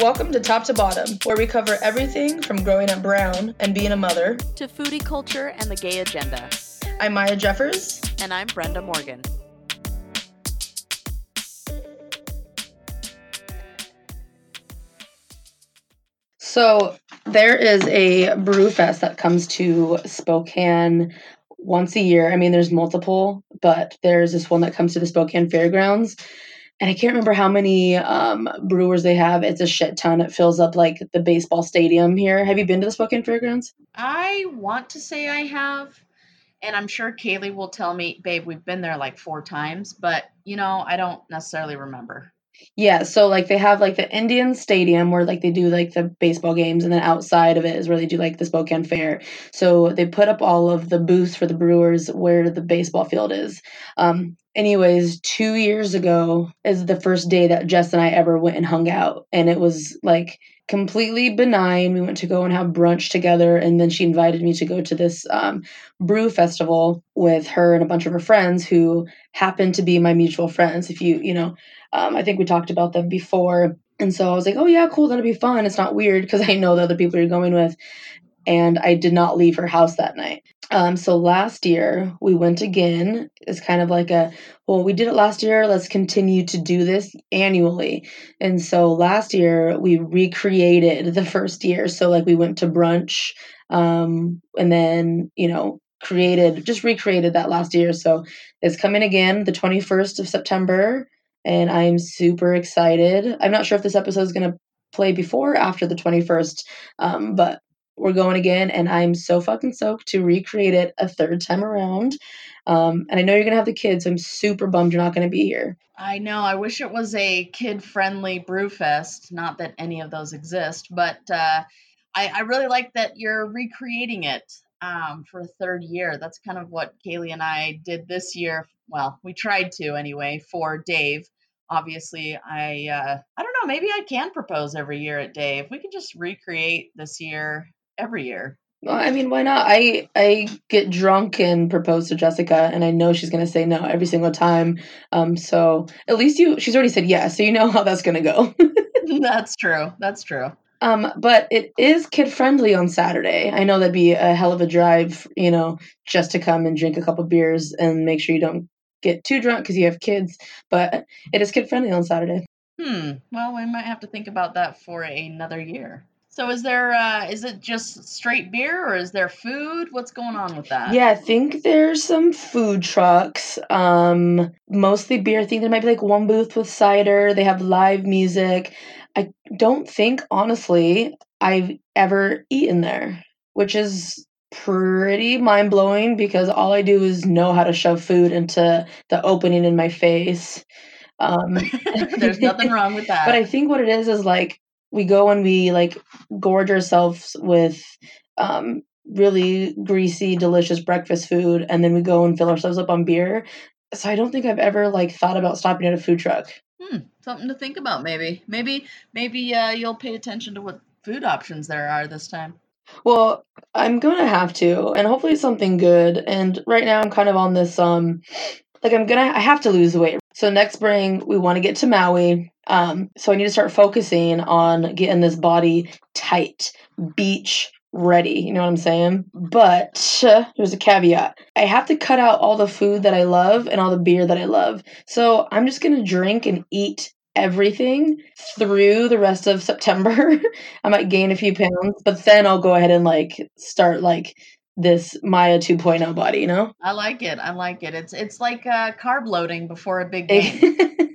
Welcome to Top to Bottom, where we cover everything from growing up brown and being a mother. to foodie culture and the gay agenda. I'm Maya Jeffers. And I'm Brenda Morgan. So there is a brew fest that comes to Spokane once a year. I mean, there's multiple, but there's this one that comes to the Spokane Fairgrounds. And I can't remember how many um, brewers they have. It's a shit ton. It fills up like the baseball stadium here. Have you been to the Spokane Fairgrounds? I want to say I have, and I'm sure Kaylee will tell me, babe, we've been there like four times, but you know, I don't necessarily remember. Yeah, so like they have like the Indian Stadium where like they do like the baseball games, and then outside of it is where they do like the Spokane Fair. So they put up all of the booths for the Brewers where the baseball field is. Um, anyways, two years ago is the first day that Jess and I ever went and hung out, and it was like completely benign. We went to go and have brunch together, and then she invited me to go to this um, brew festival with her and a bunch of her friends who happened to be my mutual friends. If you you know um, I think we talked about them before. And so I was like, oh, yeah, cool. That'll be fun. It's not weird because I know the other people you're going with. And I did not leave her house that night. Um, so last year we went again. It's kind of like a, well, we did it last year. Let's continue to do this annually. And so last year we recreated the first year. So like we went to brunch um, and then, you know, created, just recreated that last year. So it's coming again the 21st of September and I'm super excited. I'm not sure if this episode is to play before or after the 21st, um, but we're going again, and I'm so fucking stoked to recreate it a third time around. Um, and I know you're to have the kids, so I'm super bummed you're not to be here. I know. I wish it was a kid-friendly brew fest. Not that any of those exist, but uh, I, I really like that you're recreating it um, for a third year. That's kind of what Kaylee and I did this year. Well, we tried to anyway for Dave. Obviously, I uh, I don't know. Maybe I can propose every year at Dave. We can just recreate this year every year. Well, I mean, why not? I I get drunk and propose to Jessica, and I know she's gonna say no every single time. Um, so at least you, she's already said yes, so you know how that's gonna go. That's true. That's true. Um, but it is kid friendly on Saturday. I know that'd be a hell of a drive, you know, just to come and drink a couple beers and make sure you don't get too drunk because you have kids. But it is kid friendly on Saturday. Hmm. Well, we might have to think about that for another year. So is there uh is it just straight beer or is there food? What's going on with that? Yeah, I think there's some food trucks. Um, mostly beer. I think there might be like one booth with cider. They have live music. I don't think, honestly, I've ever eaten there, which is pretty mind blowing because all I do is know how to shove food into the opening in my face. Um, There's nothing wrong with that. but I think what it is is like we go and we like gorge ourselves with um, really greasy, delicious breakfast food, and then we go and fill ourselves up on beer. So I don't think I've ever like thought about stopping at a food truck. Hmm, something to think about maybe. Maybe maybe uh, you'll pay attention to what food options there are this time. Well, I'm gonna have to, and hopefully something good. And right now I'm kind of on this um like I'm gonna I have to lose weight. So next spring we want to get to Maui. Um so I need to start focusing on getting this body tight, beach ready, you know what I'm saying? But uh, there's a caveat. I have to cut out all the food that I love and all the beer that I love. So I'm just going to drink and eat everything through the rest of September. I might gain a few pounds, but then I'll go ahead and like start like this Maya 2.0 body, you know? I like it. I like it. It's it's like uh, carb loading before a big game.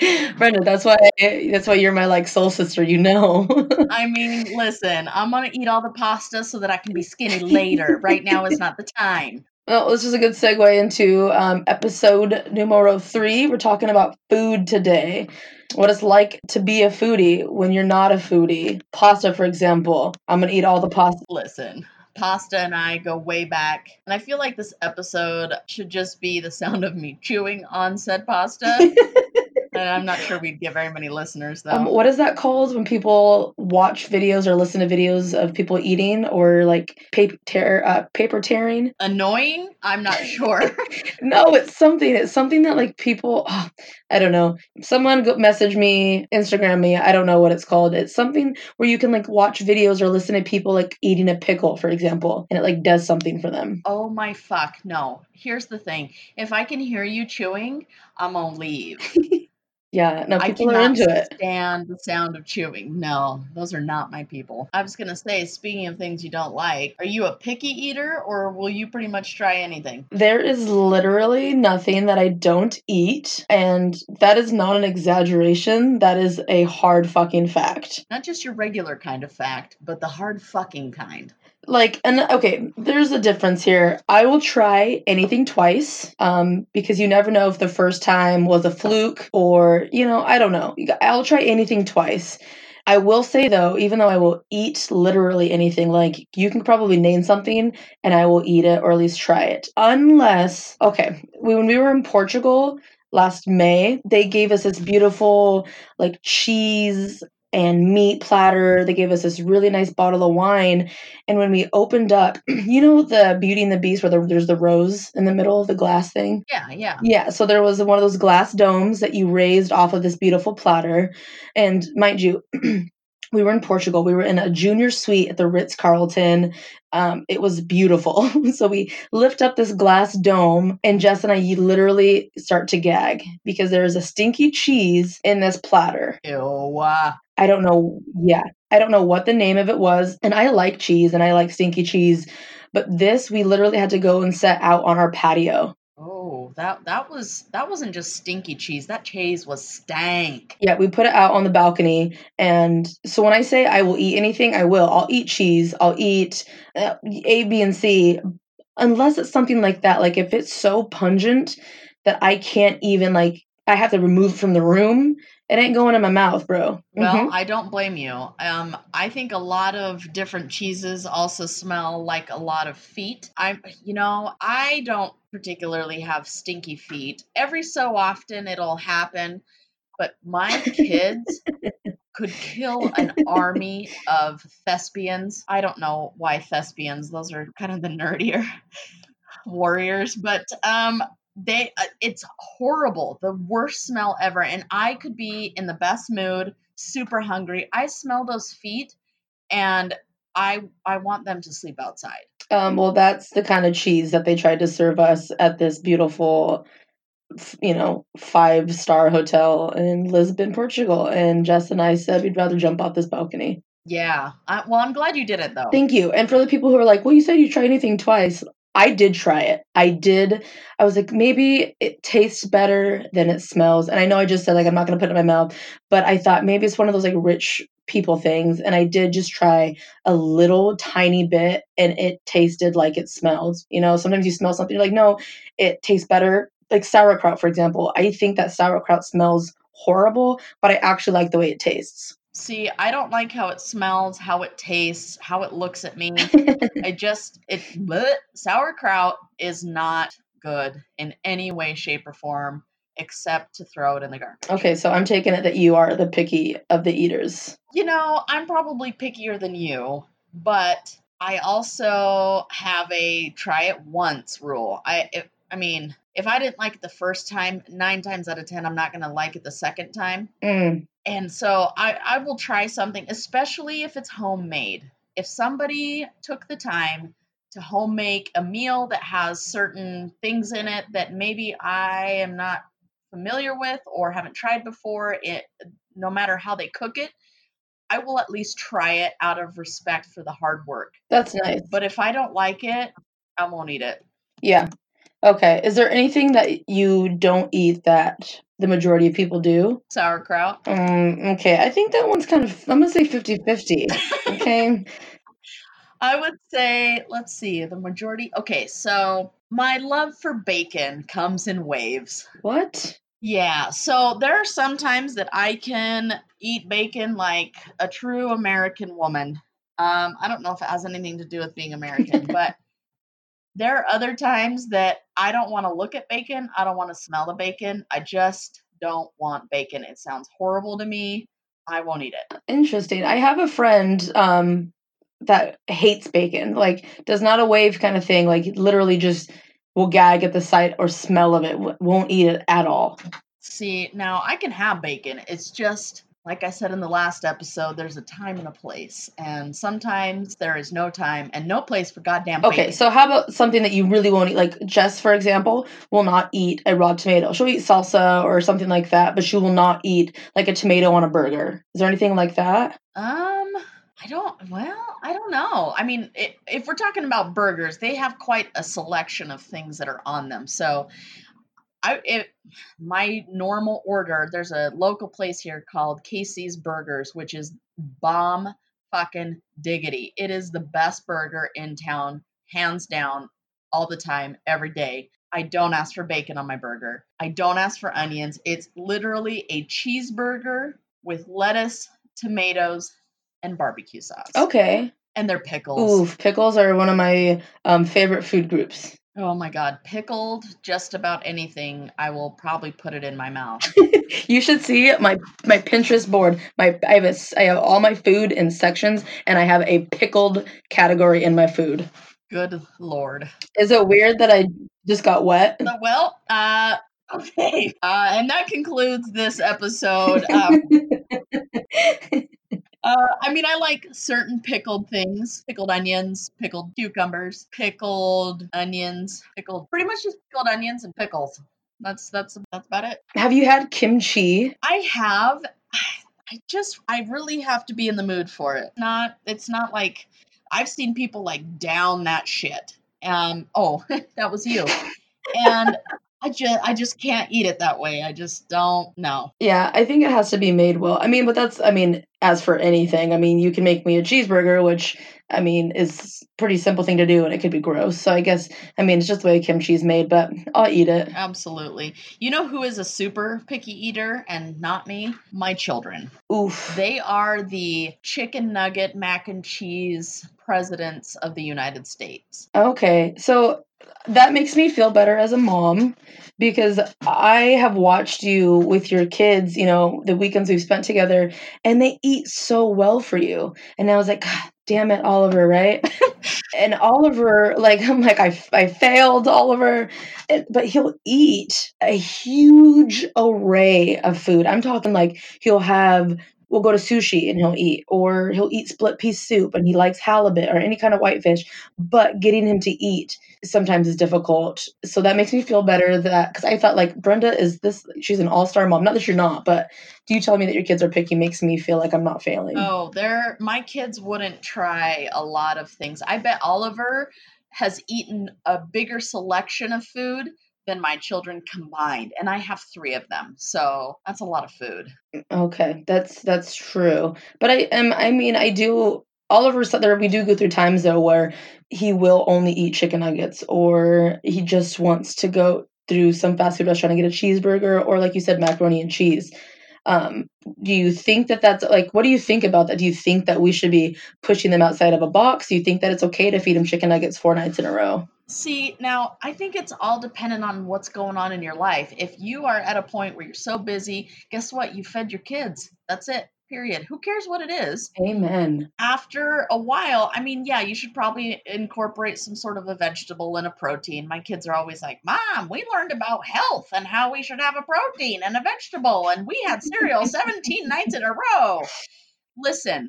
Brenda, that's why that's why you're my like soul sister, you know. I mean, listen, I'm gonna eat all the pasta so that I can be skinny later. right now is not the time. Well, this is a good segue into um, episode numero three. We're talking about food today. What it's like to be a foodie when you're not a foodie. Pasta, for example. I'm gonna eat all the pasta. Listen, pasta and I go way back, and I feel like this episode should just be the sound of me chewing on said pasta. I'm not sure we'd get very many listeners though. Um, what is that called when people watch videos or listen to videos of people eating or like paper tear, uh, paper tearing? Annoying? I'm not sure. No, it's something. It's something that like people. Oh, I don't know. Someone go message me, Instagram me. I don't know what it's called. It's something where you can like watch videos or listen to people like eating a pickle, for example, and it like does something for them. oh my fuck, no. Here's the thing. If I can hear you chewing, I'm gonna leave. Yeah, no, I people are into it. stand the sound of chewing. No, those are not my people. I was gonna say, speaking of things you don't like, are you a picky eater or will you pretty much try anything? There is literally nothing that I don't eat, and that is not an exaggeration. That is a hard fucking fact. Not just your regular kind of fact, but the hard fucking kind. Like, and okay, there's a difference here. I will try anything twice, um, because you never know if the first time was a fluke or, you know, I don't know. I'll try anything twice. I will say though, even though I will eat literally anything, like you can probably name something and I will eat it or at least try it. Unless, okay, when we were in Portugal last May, they gave us this beautiful like cheese and meat platter. They gave us this really nice bottle of wine. And when we opened up, you know the Beauty and the Beast where the, there's the rose in the middle of the glass thing? Yeah, yeah. Yeah, so there was one of those glass domes that you raised off of this beautiful platter. And mind you, we were in Portugal. We were in a junior suite at the Ritz Carlton. Um, it was beautiful. so we lift up this glass dome, and Jess and I literally start to gag because there is a stinky cheese in this platter. Ew. uh, I don't know. Yeah, I don't know what the name of it was. And I like cheese and I like stinky cheese. But this, we literally had to go and set out on our patio. Oh, that that was that wasn't just stinky cheese. That cheese was stank. Yeah, we put it out on the balcony. And so when I say I will eat anything, I will. I'll eat cheese. I'll eat uh, A, B, and C. Unless it's something like that. Like if it's so pungent that I can't even, like, I have to remove it from the room, it ain't going in my mouth, bro. Well, Mhm. I don't blame you. Um, I think a lot of different cheeses also smell like a lot of feet. I'm, you know, I don't particularly have stinky feet. Every so often it'll happen, but my kids could kill an army of thespians. I don't know why thespians; those are kind of the nerdier warriors, but um, they uh, it's horrible the worst smell ever and i could be in the best mood super hungry i smell those feet and i i want them to sleep outside Um, well, that's the kind of cheese that they tried to serve us at this beautiful, you know, five star hotel in Lisbon, Portugal. And Jess and I said we'd rather jump off this balcony. yeah I, well i'm glad you did it though Thank you. And for the people who are like, well, you said you try anything twice. I did try it. I did. I was like, maybe it tastes better than it smells. And I know I just said, like, I'm not going to put it in my mouth, but I thought maybe it's one of those like rich people things. And I did just try a little tiny bit and it tasted like it smelled. You know, sometimes you smell something, you're like, no, it tastes better. Like sauerkraut, for example. I think that sauerkraut smells horrible, but I actually like the way it tastes. See i don't like how it smells how it tastes how it looks at me i just it bleh, sauerkraut is not good in any way shape or form except to throw it in the garbage Okay, so I'm taking it that you are the picky of the eaters. You know, I'm probably pickier than you, but I also have a try it once rule. I if, I mean, if I didn't like it the first time, 9 times out of 10 I'm not going to like it the second time. Mm, And so I I will try something especially if it's homemade. If somebody took the time to home make a meal that has certain things in it that maybe I am not familiar with or haven't tried before, it no matter how they cook it, I will at least try it out of respect for the hard work. that's nice. But if I don't like it, I won't eat it. Yeah. Okay. Is there anything that you don't eat that the majority of people do? Sauerkraut. Um, okay. I think that one's kind of, I'm going to say 50 50. Okay. I would say, let's see, the majority. Okay, so my love for bacon comes in waves. what? Yeah, so there are some times that I can eat bacon like a true American woman. Um, I don't know if it has anything to do with being American, but there are other times that I don't want to look at bacon. I don't want to smell the bacon. I just don't want bacon. It sounds horrible to me. I won't eat it. Interesting. I have a friend um that hates bacon, like does not a wave kind of thing, like literally just will gag at the sight or smell of it, won't eat it at all. See, now I can have bacon. It's just like I said in the last episode, there's a time and a place. And sometimes there is no time and no place for goddamn Okay, bacon. so how about something that you really won't eat? Like Jess, for example, will not eat a raw tomato. She'll eat salsa or something like that, but she will not eat like a tomato on a burger. Is there anything like that? Um, I don't. Well, I don't know. I mean, i if we're talking about burgers, they have quite a selection of things that are on them. So, I if my normal order, there's a local place here called Casey's Burgers, which is bomb fucking diggity. It is the best burger in town, hands down, all the time, every day. I don't ask for bacon on my burger. I don't ask for onions. It's literally a cheeseburger with lettuce, tomatoes, and barbecue sauce. Okay. And they're pickles. Ooh, pickles are one of my um, favorite food groups. Oh my god, pickled just about anything, I will probably put it in my mouth. you should see my my Pinterest board. My I have a, I have all my food in sections, and I have a pickled category in my food. Good lord. Is it weird that I just got wet? Uh, Well, uh okay. Uh and that concludes this episode. Um, uh I mean I like certain pickled things. Pickled onions, pickled cucumbers, pickled onions, pickled pretty much just pickled onions and pickles. That's that's that's about it. have you had kimchi? I have. I just, I really have to be in the mood for it. Not, it's not like I've seen people like down that shit. Um, oh, that was you. And I just, I just can't eat it that way. I just don't know. Yeah, I think it has to be made well. I mean, but that's I mean, as for anything, I mean, you can make me a cheeseburger, which I mean is pretty simple thing to do, and it could be gross. So I guess I mean it's just the way kimchi's made, but I'll eat it. Absolutely. You know who is a super picky eater and not me? My children. Oof. They are the chicken nugget mac and cheese presidents of the United States. Okay, so that makes me feel better as a mom because I have watched you with your kids, you know, the weekends we've spent together, and they eat so well for you. And I was like, God damn it, Oliver, right? and Oliver, like, I'm like, I, I failed, Oliver. But he'll eat a huge array of food. I'm talking like he'll have we'll go to sushi and he'll eat, or he'll eat split pea soup and he likes halibut or any kind of whitefish. But getting him to eat sometimes is difficult. So that makes me feel better that because I thought like Brenda is this, she's an all star mom. Not that you're not, but do you tell me that your kids are picky makes me feel like I'm not failing? Oh, they're my kids wouldn't try a lot of things. I bet Oliver has eaten a bigger selection of food than my children combined, and I have three of them, so that's a lot of food. Mm, okay, that's that's true. But I am I mean I do Oliver said there we do go through times though where he will only eat chicken nuggets or he just wants to go through some fast food restaurant and get a cheeseburger or like you said macaroni and cheese. Um do you think that that's like what do you think about that? Do you think that we should be pushing them outside of a box? Do you think that it's okay to feed them chicken nuggets four nights in a row? See, now I think it's all dependent on what's going on in your life. If you are at a point where you're so busy, guess what? You fed your kids. That's it. Period. Who cares what it is? Amen. after a while, I mean, yeah, you should probably incorporate some sort of a vegetable and a protein. My kids are always like, Mom, we learned about health and how we should have a protein and a vegetable, and we had cereal 17 nights in a row. Listen,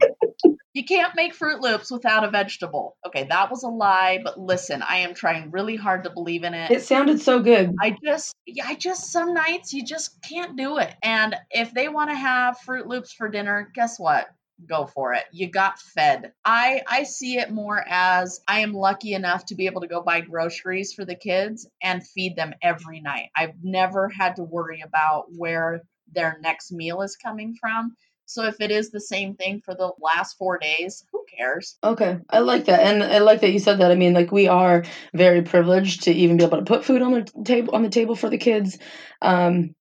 you can't make Fruit Loops without a vegetable. Okay, that was a lie, but listen, I am trying really hard to believe in it. It sounded so good. I just, yeah, I just, some nights you just can't do it. And if they want to have Fruit Loops for dinner, guess what? Go for it. You got fed. I I see it more as I am lucky enough to be able to go buy groceries for the kids and feed them every night. I've never had to worry about where their next meal is coming from. So if it is the same thing for the last 4 days, who cares? Okay, I like that, and I like that you said that. I mean, like we are very privileged to even be able to put food on the table on the table for the kids. Um,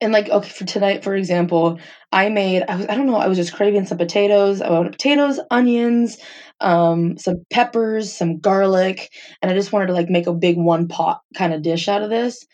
and like, okay, for tonight, for example, I made I was I don't know I was just craving some potatoes. I wanted potatoes, onions, um, some peppers, some garlic, and I just wanted to like make a big one pot kind of dish out of this.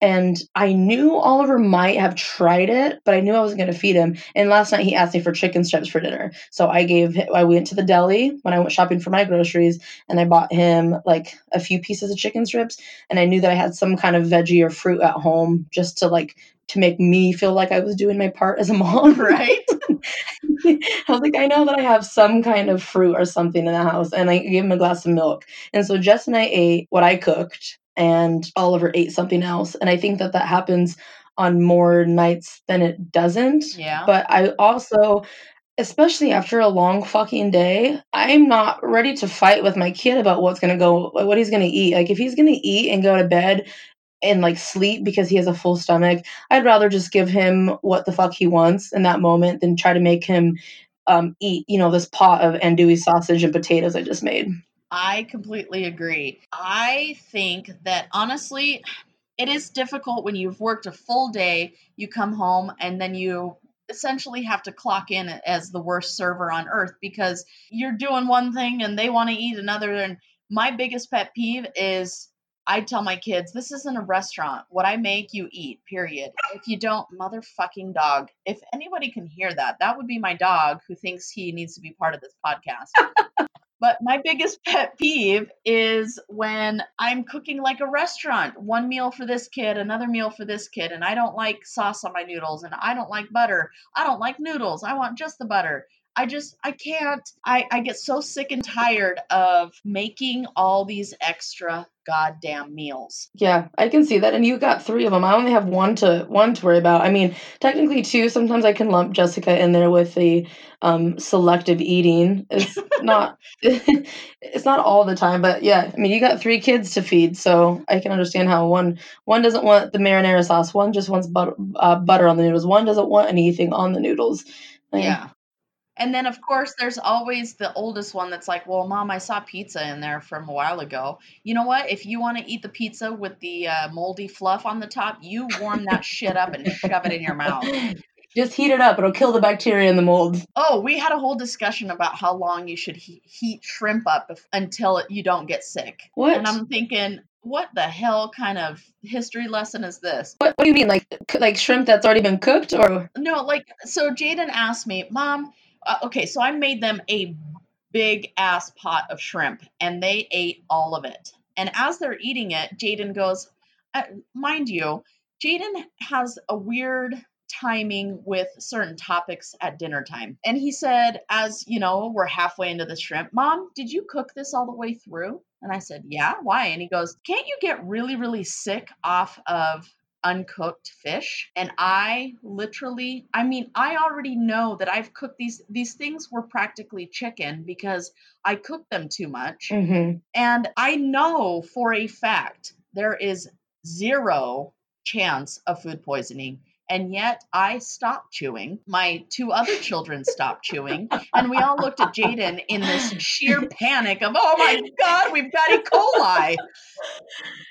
And I knew Oliver might have tried it, but I knew I wasn't going to feed him. And last night he asked me for chicken strips for dinner. So I gave, I went to the deli when I went shopping for my groceries and I bought him like a few pieces of chicken strips. And I knew that I had some kind of veggie or fruit at home just to like, to make me feel like I was doing my part as a mom. Right. I was like, I know that I have some kind of fruit or something in the house. And I gave him a glass of milk. And so Jess and I ate what I cooked, and Oliver ate something else. And I think that that happens on more nights than it doesn't. Yeah. But I also, especially after a long fucking day, I'm not ready to fight with my kid about what's going to go, what he's going to eat. Like, if he's going to eat and go to bed and like sleep because he has a full stomach, I'd rather just give him what the fuck he wants in that moment than try to make him um, eat, you know, this pot of andouille sausage and potatoes I just made. I completely agree. I think that honestly, it is difficult when you've worked a full day, you come home, and then you essentially have to clock in as the worst server on earth because you're doing one thing and they want to eat another. And my biggest pet peeve is I tell my kids, this isn't a restaurant. What I make, you eat, period. If you don't, motherfucking dog. If anybody can hear that, that would be my dog who thinks he needs to be part of this podcast. But my biggest pet peeve is when I'm cooking like a restaurant. One meal for this kid, another meal for this kid, and I don't like sauce on my noodles, and I don't like butter. I don't like noodles. I want just the butter. I just I can't. I I get so sick and tired of making all these extra goddamn meals. Yeah, I can see that. And you got three of them. I only have one to one to worry about. I mean, technically two. Sometimes I can lump Jessica in there with the um, selective eating. It's not. it's not all the time, but yeah. I mean, you got three kids to feed, so I can understand how one one doesn't want the marinara sauce. One just wants butter uh, butter on the noodles. One doesn't want anything on the noodles. Like, Yeah. And then, of course, there's always the oldest one that's like, well, mom, I saw pizza in there from a while ago. You know what? If you want to eat the pizza with the uh, moldy fluff on the top, you warm that shit up and shove it in your mouth. Just heat it up. It'll kill the bacteria in the mold. Oh, we had a whole discussion about how long you should he- heat shrimp up if, until it, you don't get sick. What? And I'm thinking, what the hell kind of history lesson is this? What, what do you mean, like like shrimp that's already been cooked, or No, like, so Jaden asked me, Mom, uh, okay, so I made them a big ass pot of shrimp and they ate all of it. And as they're eating it, Jaden goes, uh, mind you, Jaden has a weird timing with certain topics at dinner time. And he said, as you know, we're halfway into the shrimp, Mom, did you cook this all the way through? And I said, Yeah, why? And he goes, Can't you get really, really sick off of uncooked fish and i literally i mean i already know that i've cooked these these things were practically chicken because i cooked them too much Mhm. and i know for a fact there is zero chance of food poisoning and yet i stopped chewing my two other children stopped chewing and we all looked at jaden in this sheer panic of oh my god we've got e coli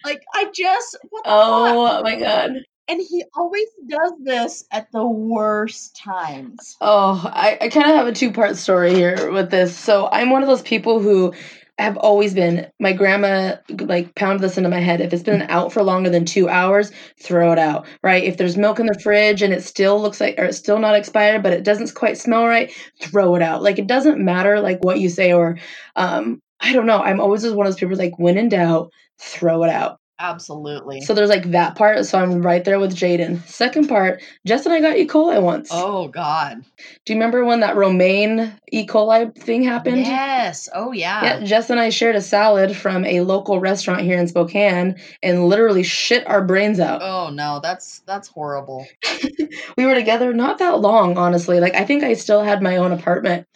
like i just what the oh fuck? Oh my god. And he always does this at the worst times. Oh, I, I kind of have a two part story here with this. So I'm one of those people who have always been. My grandma like pounded this into my head. If it's been out for longer than two hours, throw it out. Right? If there's milk in the fridge and it still looks like, or it's still not expired, but it doesn't quite smell right, throw it out. Like it doesn't matter like what you say or, um, I don't know. I'm always just one of those people like when in doubt, throw it out. Absolutely. So there's like that part. So I'm right there with Jaden. Second part, Jess and I got E. coli once. oh God. Do you remember when that romaine E. coli thing happened? Yes. Oh yeah. Yeah, Jess and I shared a salad from a local restaurant here in Spokane and literally shit our brains out. Oh no, that's that's horrible. we were together not that long, honestly. Like I think I still had my own apartment.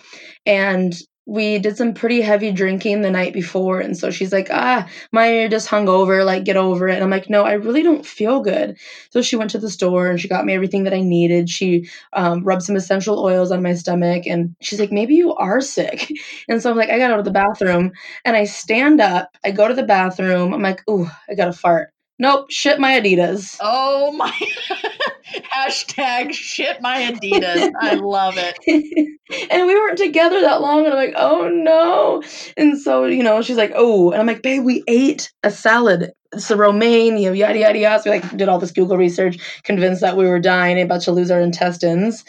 And we did some pretty heavy drinking the night before. And so she's like, ah, you're just hungover, like get over it. And I'm like, no, I really don't feel good. So she went to the store and she got me everything that I needed. She um, rubbed some essential oils on my stomach and she's like, maybe you are sick. And so I'm like, I got out of the bathroom and I stand up, I go to the bathroom. I'm like, ooh, I got to fart. Nope, shit my Adidas. Oh my hashtag shit my Adidas. I love it. and we weren't together that long and i'm like oh no and so you know she's like oh and i'm like babe we ate a salad It's a romaine, you know, yada yada yada. So we like did all this Google research, convinced that we were dying, about to lose our intestines.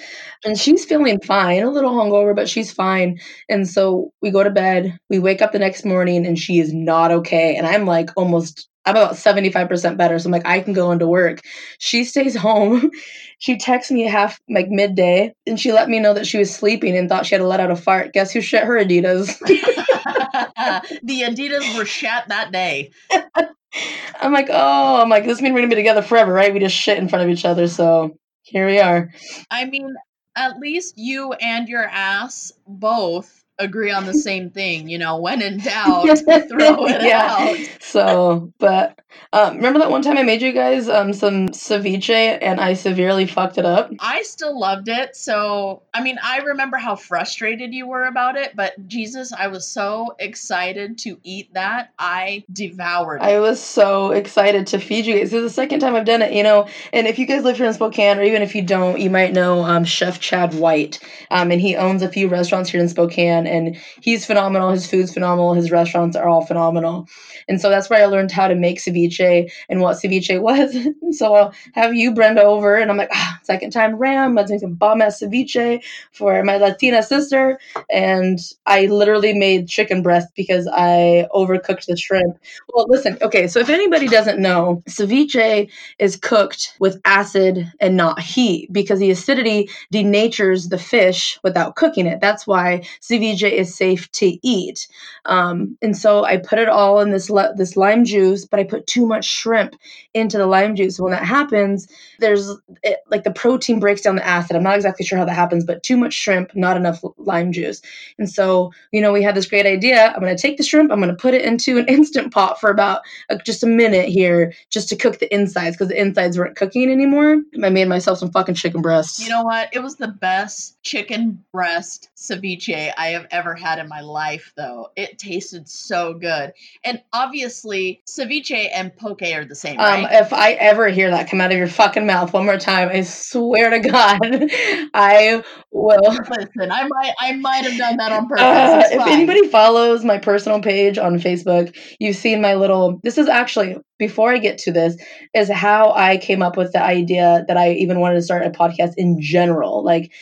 And she's feeling fine, a little hungover, but she's fine. And so we go to bed, we wake up the next morning and she is not okay. And I'm like almost I'm about 75% better. So I'm like, I can go into work. She stays home. She texts me half like midday and she let me know that she was sleeping and thought she had to let out a fart. Guess who shit her Adidas? the Adidas were shat that day. I'm like, oh, I'm like, this means we're gonna be together forever, right? We just shit in front of each other. So here we are. I mean, at least you and your ass both agree on the same thing. You know, when in doubt, throw it yeah. out. so, but um, remember that one time I made you guys um, some ceviche and I severely fucked it up? I still loved it. So, I mean, I remember how frustrated you were about it, but Jesus, I was so excited to eat that. I devoured it. I was so excited to feed you guys. This is the second time I've done it, you know. And if you guys live here in Spokane, or even if you don't, you might know um, Chef Chad White. Um, and he owns a few restaurants here in Spokane, and he's phenomenal. His food's phenomenal. His restaurants are all phenomenal. And so that's where I learned how to make ceviche and what ceviche was. so I'll have you, Brenda, over, and I'm like, ah, second time ram. Let's make some bomb ass ceviche for my Latina sister. And I literally made chicken breast because I overcooked the shrimp. Well, listen, okay, so if anybody doesn't know, ceviche is cooked with acid and not heat because the acidity denatures the fish without cooking it. That's why ceviche is safe to eat. Um, and so I put it all in this this lime juice, but I put too much shrimp into the lime juice. When that happens, there's it, like the protein breaks down the acid. I'm not exactly sure how that happens, but too much shrimp, not enough lime juice. And so, you know, we had this great idea. I'm going to take the shrimp, I'm going to put it into an instant pot for about uh, just a minute here, just to cook the insides because the insides weren't cooking anymore. I made myself some fucking chicken breasts. You know what? It was the best chicken breast ceviche I have ever had in my life, though. It tasted so good. And obviously, ceviche and poke are the same, um, right? If I ever hear that come out of your fucking mouth one more time, I swear to God, I will. Listen, I might, I might have done that on purpose. Uh, if anybody follows my personal page on Facebook, you've seen my little. This is actually before I get to this, is how I came up with the idea that I even wanted to start a podcast in general. Like,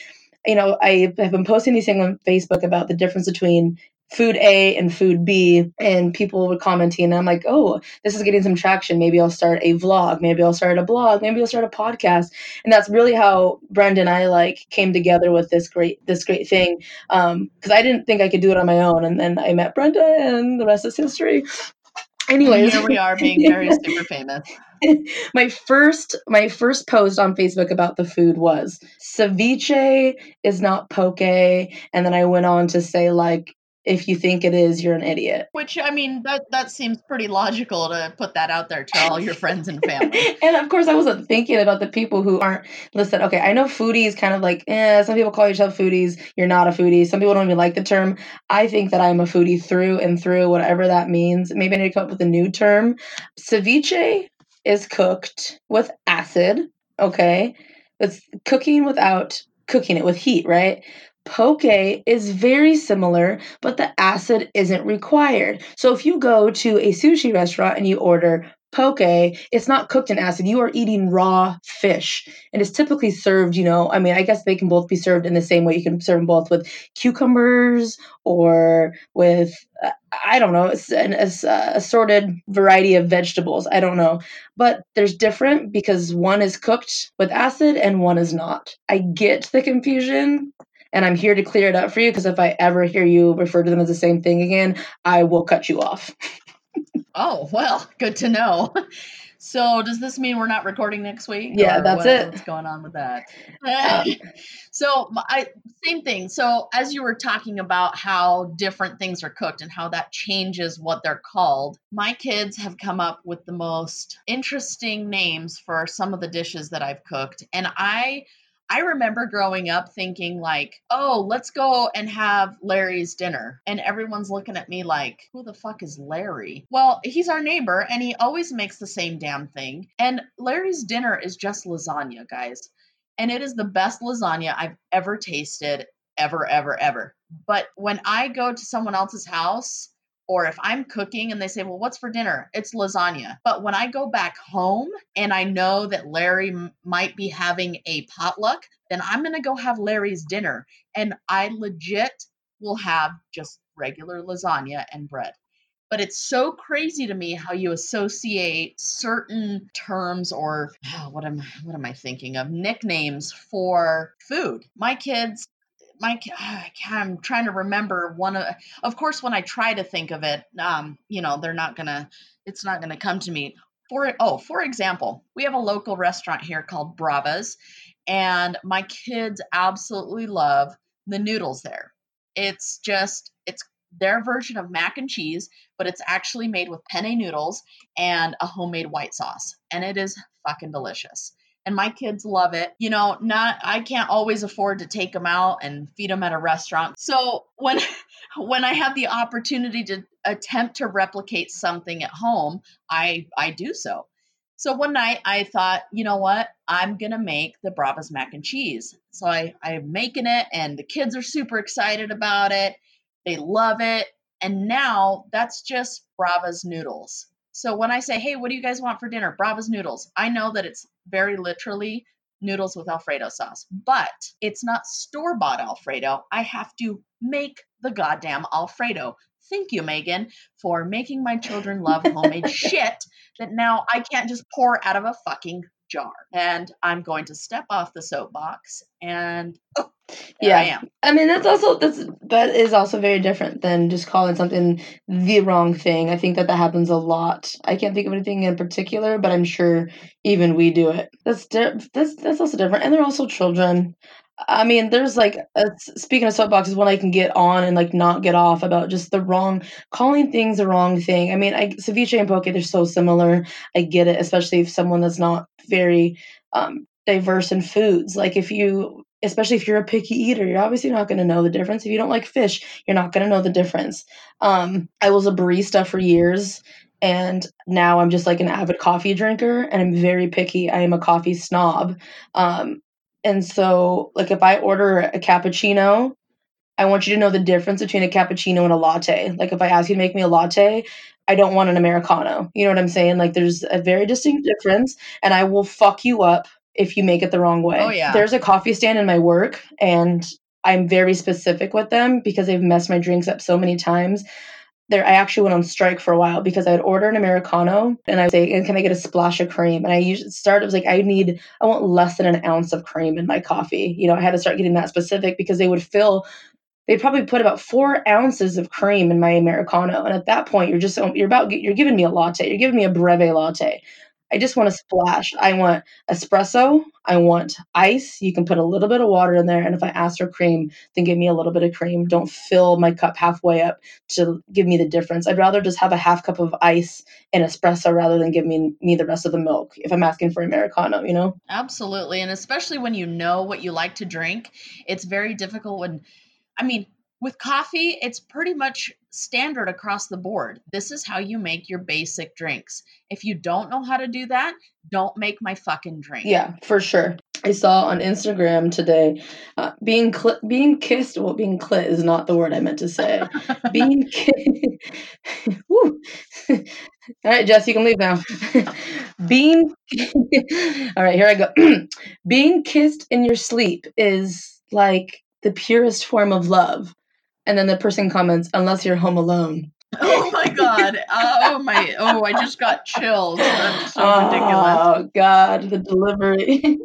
you know, I have been posting these things on Facebook about the difference between food A and food B, and people were commenting. And I'm like, oh, this is getting some traction. Maybe I'll start a vlog. Maybe I'll start a blog. Maybe I'll start a podcast. And that's really how Brenda and I like came together with this great this great thing. Because um, I didn't think I could do it on my own, and then I met Brenda, and the rest is history. Anyways, here we are being very super famous. my first my first post on Facebook about the food was ceviche is not poke and then I went on to say like if you think it is, you're an idiot. Which I mean, that that seems pretty logical to put that out there to all your friends and family. and of course, I wasn't thinking about the people who aren't. Listen, okay, I know foodies kind of like, eh. Some people call yourself foodies. You're not a foodie. Some people don't even like the term. I think that I'm a foodie through and through, whatever that means. Maybe I need to come up with a new term. Ceviche is cooked with acid. Okay, it's cooking without cooking it with heat, right? Poke is very similar, but the acid isn't required. So if you go to a sushi restaurant and you order poke, it's not cooked in acid. You are eating raw fish. And it's typically served, you know, I mean, I guess they can both be served in the same way. You can serve them both with cucumbers or with, uh, I don't know, it's an uh, assorted variety of vegetables. I don't know. But there's different because one is cooked with acid and one is not. I get the confusion and I'm here to clear it up for you because if I ever hear you refer to them as the same thing again, I will cut you off. oh, well, good to know. So, does this mean we're not recording next week? Yeah, that's what, it. What's going on with that? Um, so, I same thing. So, as you were talking about how different things are cooked and how that changes what they're called, my kids have come up with the most interesting names for some of the dishes that I've cooked, and I I remember growing up thinking, like, oh, let's go and have Larry's dinner. And everyone's looking at me like, who the fuck is Larry? Well, he's our neighbor and he always makes the same damn thing. And Larry's dinner is just lasagna, guys. And it is the best lasagna I've ever tasted, ever, ever, ever. But when I go to someone else's house, or if I'm cooking and they say, Well, what's for dinner? It's lasagna. But when I go back home and I know that Larry m- might be having a potluck, then I'm going to go have Larry's dinner. And I legit will have just regular lasagna and bread. But it's so crazy to me how you associate certain terms or oh, what am what am I thinking of nicknames for food. My kids my I'm trying to remember one of of course when I try to think of it um you know they're not to it's not to come to me. For oh for example we have a local restaurant here called Brava's and my kids absolutely love the noodles there. It's just it's their version of mac and cheese but it's actually made with penne noodles and a homemade white sauce and it is fucking delicious and my kids love it. You know, not I can't always afford to take them out and feed them at a restaurant. So when when I have the opportunity to attempt to replicate something at home, I I do so. So one night I thought, you know what? I'm gonna make the Brava's mac and cheese. So I, I'm making it and the kids are super excited about it. They love it. And now that's just Brava's noodles. So when I say, hey, what do you guys want for dinner? Brava's noodles. I know that it's very literally noodles with Alfredo sauce, but it's not store bought Alfredo. I have to make the goddamn Alfredo. Thank you, Megan, for making my children love homemade shit that now I can't just pour out of a fucking jar. And I'm going to step off the soapbox and oh, yeah, I am. I mean, that's also that's that is also very different than just calling something the wrong thing. I think that that happens a lot. I can't think of anything in particular, but I'm sure even we do it. That's di- that's that's also different, and they're also children. I mean, there's like a, speaking of soapboxes, one I can get on and like not get off about just the wrong calling things the wrong thing. I mean, I ceviche and poke they're so similar. I get it, especially if someone that's not very um, diverse in foods. Like if you especially if you're a picky eater, you're obviously not going to know the difference. If you don't like fish, you're not going to know the difference. Um, I was a barista for years, and now I'm just like an avid coffee drinker, and I'm very picky. I am a coffee snob, um, and so like if I order a cappuccino, I want you to know the difference between a cappuccino and a latte. Like if I ask you to make me a latte, I don't want an americano. You know what I'm saying? Like there's a very distinct difference, and I will fuck you up if you make it the wrong way. Oh yeah. There's a coffee stand in my work and I'm very specific with them because they've messed my drinks up so many times. There, I actually went on strike for a while because I'd order an americano and I'd say, "Can I get a splash of cream?" And I usually start. It was like I need, I want less than an ounce of cream in my coffee. You know, I had to start getting that specific because they would fill. They'd probably put about four ounces of cream in my americano, and at that point, you're just you're about you're giving me a latte. You're giving me a breve latte. I just want a splash. I want espresso. I want ice. You can put a little bit of water in there. And if I ask for cream, then give me a little bit of cream. Don't fill my cup halfway up to give me the difference. I'd rather just have a half cup of ice and espresso rather than give me, me the rest of the milk if I'm asking for Americano, you know? Absolutely. And especially when you know what you like to drink, it's very difficult when, I mean, with coffee, it's pretty much standard across the board. This is how you make your basic drinks. If you don't know how to do that, don't make my fucking drink. Yeah, for sure. I saw on Instagram today, uh, being cl- being kissed. Well, being clit is not the word I meant to say. being kissed. All right, Jess, you can leave now. being. All right, here I go. being kissed in your sleep is like the purest form of love. And then the person comments, unless you're home alone. Oh my god. Oh my oh I just got chills. That's so oh, ridiculous. Oh god, the delivery.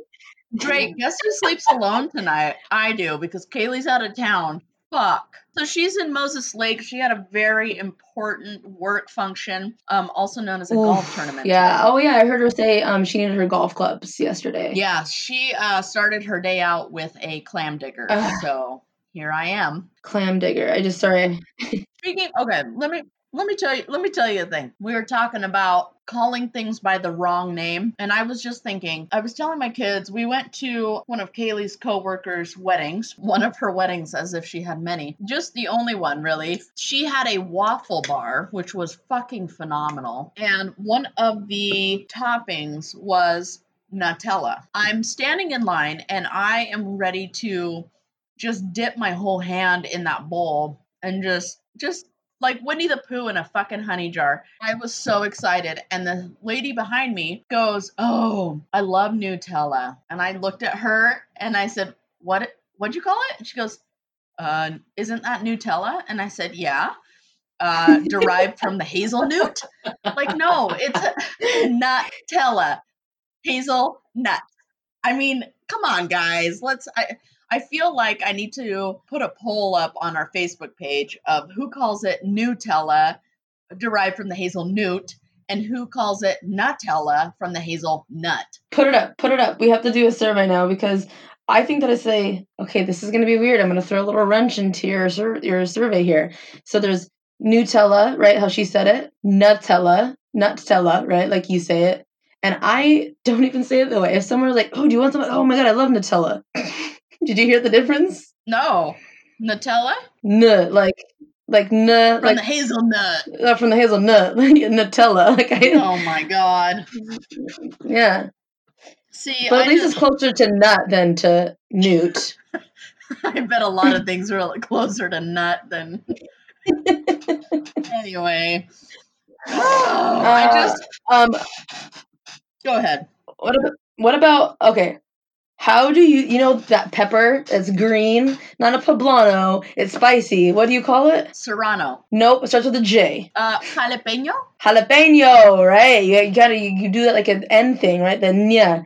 Drake, guess who sleeps alone tonight? I do, because Kaylee's out of town. Fuck. So she's in Moses Lake. She had a very important work function, um, also known as a Oof, golf tournament. Yeah. Oh yeah, I heard her say um she needed her golf clubs yesterday. Yeah, she uh started her day out with a clam digger. So here I am. Clam digger. I just sorry. Speaking okay, let me let me tell you let me tell you a thing. We were talking about calling things by the wrong name and I was just thinking, I was telling my kids we went to one of Kaylee's coworkers' weddings, one of her weddings as if she had many. Just the only one really. She had a waffle bar which was fucking phenomenal. And one of the toppings was Nutella. I'm standing in line and I am ready to just dip my whole hand in that bowl and just just like Winnie the Pooh in a fucking honey jar. I was so excited. And the lady behind me goes, Oh, I love Nutella. And I looked at her and I said, What what'd you call it? And she goes, uh, isn't that Nutella? And I said, Yeah. Uh, derived from the hazelnut? Like, no, it's not Nutella. Hazelnut. I mean, come on, guys. Let's. I, I feel like I need to put a poll up on our Facebook page of who calls it Nutella, derived from the hazelnut, and who calls it Nutella from the hazel Nut. Put it up. Put it up. We have to do a survey now because I think that I say, okay, this is going to be weird. I'm going to throw a little wrench into your sur- your survey here. So there's Nutella, right? How she said it, Nutella, Nutella, right? Like you say it, and I don't even say it that way. If someone was like, "Oh, do you want some?" Oh my god, I love Nutella. Did you hear the difference? No, Nutella. N like like n From like the hazelnut. uh, from the hazelnut, Nutella. Like I, Oh my god. yeah. See, But at I, least just, it's closer to nut than to newt. I bet a lot of things are closer to nut than. anyway. Oh, I Uh, just Um, go ahead. what about what about okay? How do you you know that pepper that's green, not a poblano, it's spicy. What do you call it? Serrano. Nope, it starts with a J. Uh, jalapeno. Jalapeno, right? You, you gotta you, you do that like an N thing, right? The nya,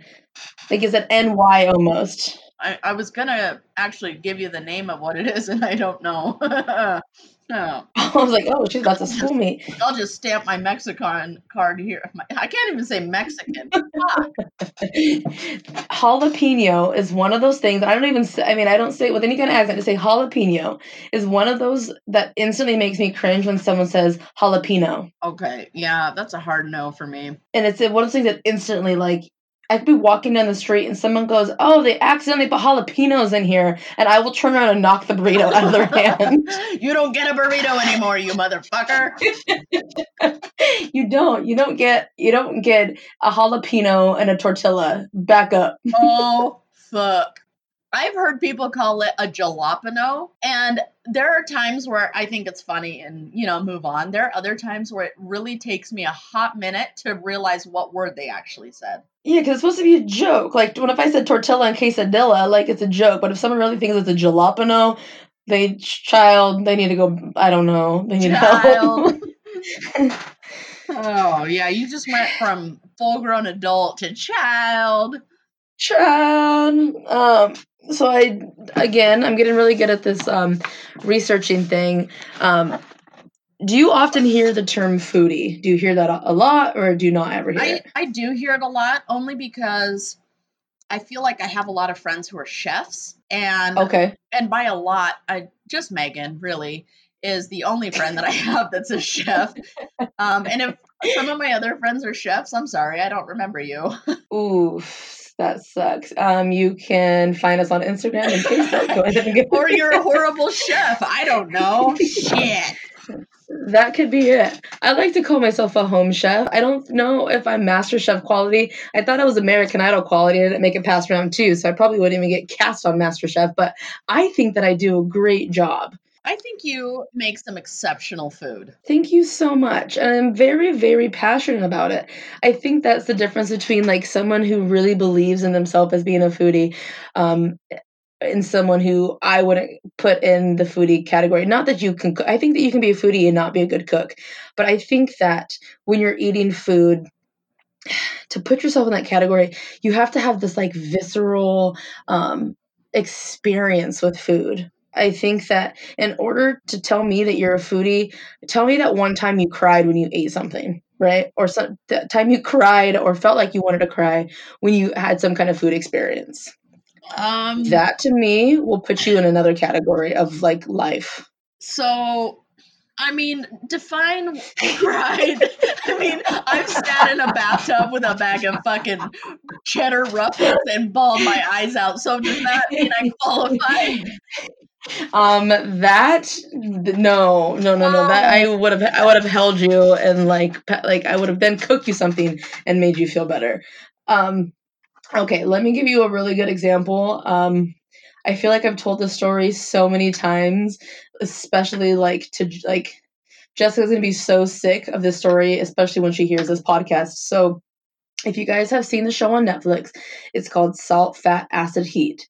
like it's an N Y almost. I, I was gonna actually give you the name of what it is, and I don't know. oh, I was like, oh, she's about to school me. I'll just stamp my Mexican card here. I can't even say Mexican. Jalapeno is one of those things. I don't even say. I mean, I don't say it with any kind of accent. To say jalapeno is one of those that instantly makes me cringe when someone says jalapeno. Okay, yeah, that's a hard no for me. and it's one of those things that instantly like I could be walking down the street and someone goes, "Oh, they accidentally put jalapenos in here," and I will turn around and knock the burrito out of their hand. you don't get a burrito anymore, you motherfucker. you don't. You don't get. You don't get a jalapeno and a tortilla. Back up. Oh, fuck. I've heard people call it a jalapeno, and there are times where I think it's funny and, you know, move on. There are other times where it really takes me a hot minute to realize what word they actually said. Yeah, because it's supposed to be a joke. Like when if I said tortilla and quesadilla, like it's a joke. But if someone really thinks it's a jalapeno, they child, they need to go. I don't know. They need help. Child. oh, yeah, you just went from full grown adult to child. child. Um, so I again, I'm getting really good at this um, researching thing. Um, do you often hear the term foodie? Do you hear that a lot, or do you not ever hear I, it? I do hear it a lot only because I feel like I have a lot of friends who are chefs and Okay. and by a lot, I just Megan really is the only friend that I have that's a chef. Um, and if some of my other friends are chefs, I'm sorry, I don't remember you. Oof, that sucks. Um, you can find us on Instagram and Facebook. Go ahead and get- or you're a horrible chef. I don't know. Shit. That could be it. I like to call myself a home chef. I don't know if I'm Master Chef quality. I thought I was American Idol quality. I didn't make it past round two, so I probably wouldn't even get cast on Master Chef. But I think that I do a great job. I think you make some exceptional food. Thank you so much. And I'm very, very passionate about it. I think that's the difference between like someone who really believes in themselves as being a foodie, um, and someone who I wouldn't put in the foodie category. Not that you can, I think that you can be a foodie and not be a good cook, but I think that when you're eating food, to put yourself in that category, you have to have this like visceral um, experience with food. I think that in order to tell me that you're a foodie, tell me that one time you cried when you ate something, right? Or some that time you cried or felt like you wanted to cry when you had some kind of food experience. Um, That to me will put you in another category of like life. So, I mean, define pride. I mean, I've sat in a bathtub with a bag of fucking cheddar ruffles and bawled my eyes out. So does that mean I qualify? Um, that no, no, no, no. That I would have, I would have held you and like, like I would have then cooked you something and made you feel better. Um, okay, let me give you a really good example. Um, I feel like I've told this story so many times, especially like to like Jessica's gonna be so sick of this story, especially when she hears this podcast. So, if you guys have seen the show on Netflix, it's called Salt, Fat, Acid, Heat.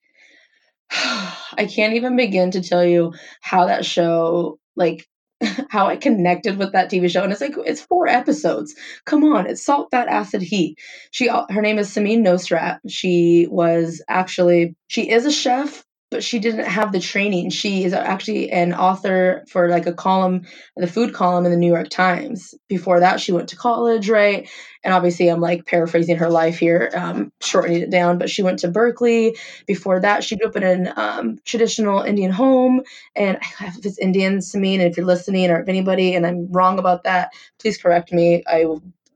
I can't even begin to tell you how that show, like, how I connected with that TV show. And it's like, it's four episodes. Come on, it's Salt, Fat, Acid, Heat. She, uh, her name is Samin Nosrat. She was actually, she is a chef, but she didn't have the training. She is actually an author for like a column, the food column in the New York Times. Before that, she went to college, right? And obviously, I'm like paraphrasing her life here, um, shortening it down. But she went to Berkeley. Before that, she grew up in a um, traditional Indian home. And if it's Indian, Samin, and if you're listening or if anybody, and I'm wrong about that, please correct me. I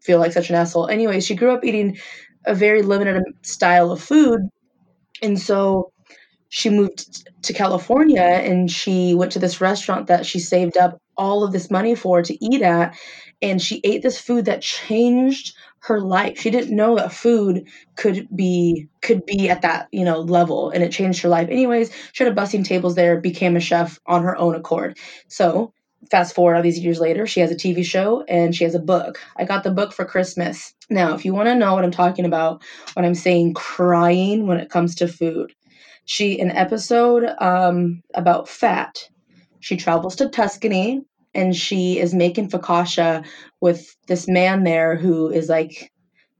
feel like such an asshole. Anyway, she grew up eating a very limited style of food. And so she moved to California and she went to this restaurant that she saved up all of this money for to eat at and she ate this food that changed her life. She didn't know that food could be could be at that, you know, level and it changed her life. Anyways, she had a busting tables there, became a chef on her own accord. So, fast forward all these years later, she has a TV show and she has a book. I got the book for Christmas. Now, if you want to know what I'm talking about when I'm saying crying when it comes to food, she an episode um, about fat. She travels to Tuscany and she is making focaccia with this man there who is like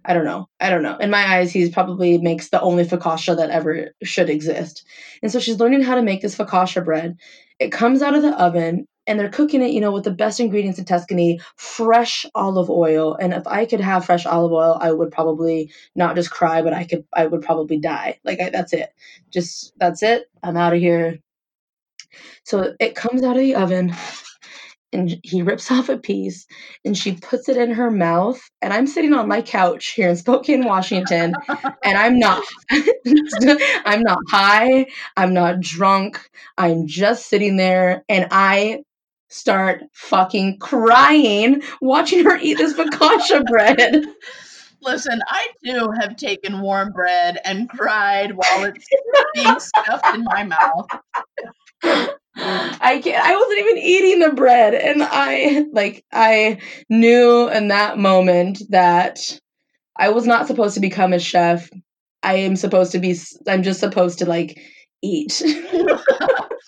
I don't know. I don't know. In my eyes, he's probably makes the only focaccia that ever should exist. And so she's learning how to make this focaccia bread. It comes out of the oven and they're cooking it, you know, with the best ingredients in Tuscany, fresh olive oil. And if I could have fresh olive oil, I would probably not just cry, but I could, I would probably die. Like I, that's it. Just that's it. I'm out of here. So it comes out of the oven and he rips off a piece and she puts it in her mouth and i'm sitting on my couch here in spokane washington and i'm not i'm not high i'm not drunk i'm just sitting there and i start fucking crying watching her eat this focaccia bread Listen, I too have taken warm bread and cried while it's being stuffed in my mouth. I can't I wasn't even eating the bread and I like I knew in that moment that I was not supposed to become a chef. I am supposed to be I'm just supposed to like eat.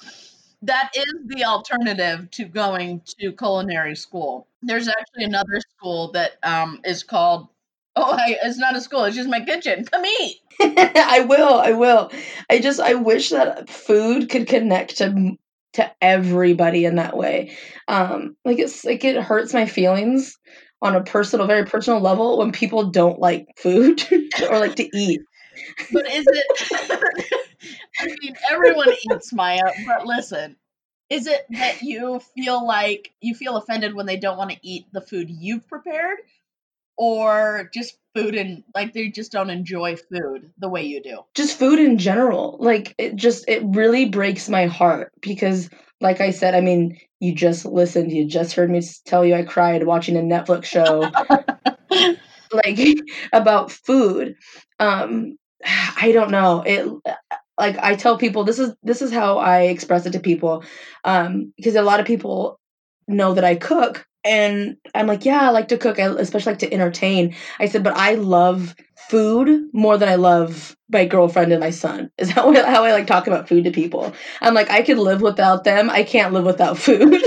that is the alternative to going to culinary school. There's actually another school that um, is called Oh, I, it's not a school. It's just my kitchen. Come eat. I will. I will. I just I wish that food could connect to to everybody in that way. Um, like it's like it hurts my feelings on a personal, very personal level when people don't like food or like to eat. But is it? Everyone eats Maya, but listen, is it that you feel like you feel offended when they don't want to eat the food you've prepared, or just food and like they just don't enjoy food the way you do? Just food in general like it just it really breaks my heart because like i said i mean you just listened you just heard me tell you i cried watching a netflix show like about food. Um i don't know it like i tell people this is this is how i express it to people um because a lot of people know that i cook and I'm like, yeah, I like to cook. I especially like to entertain. I said, but I love food more than I love my girlfriend and my son. Is that how I like talk about food to people? I'm like, I could live without them. I can't live without food.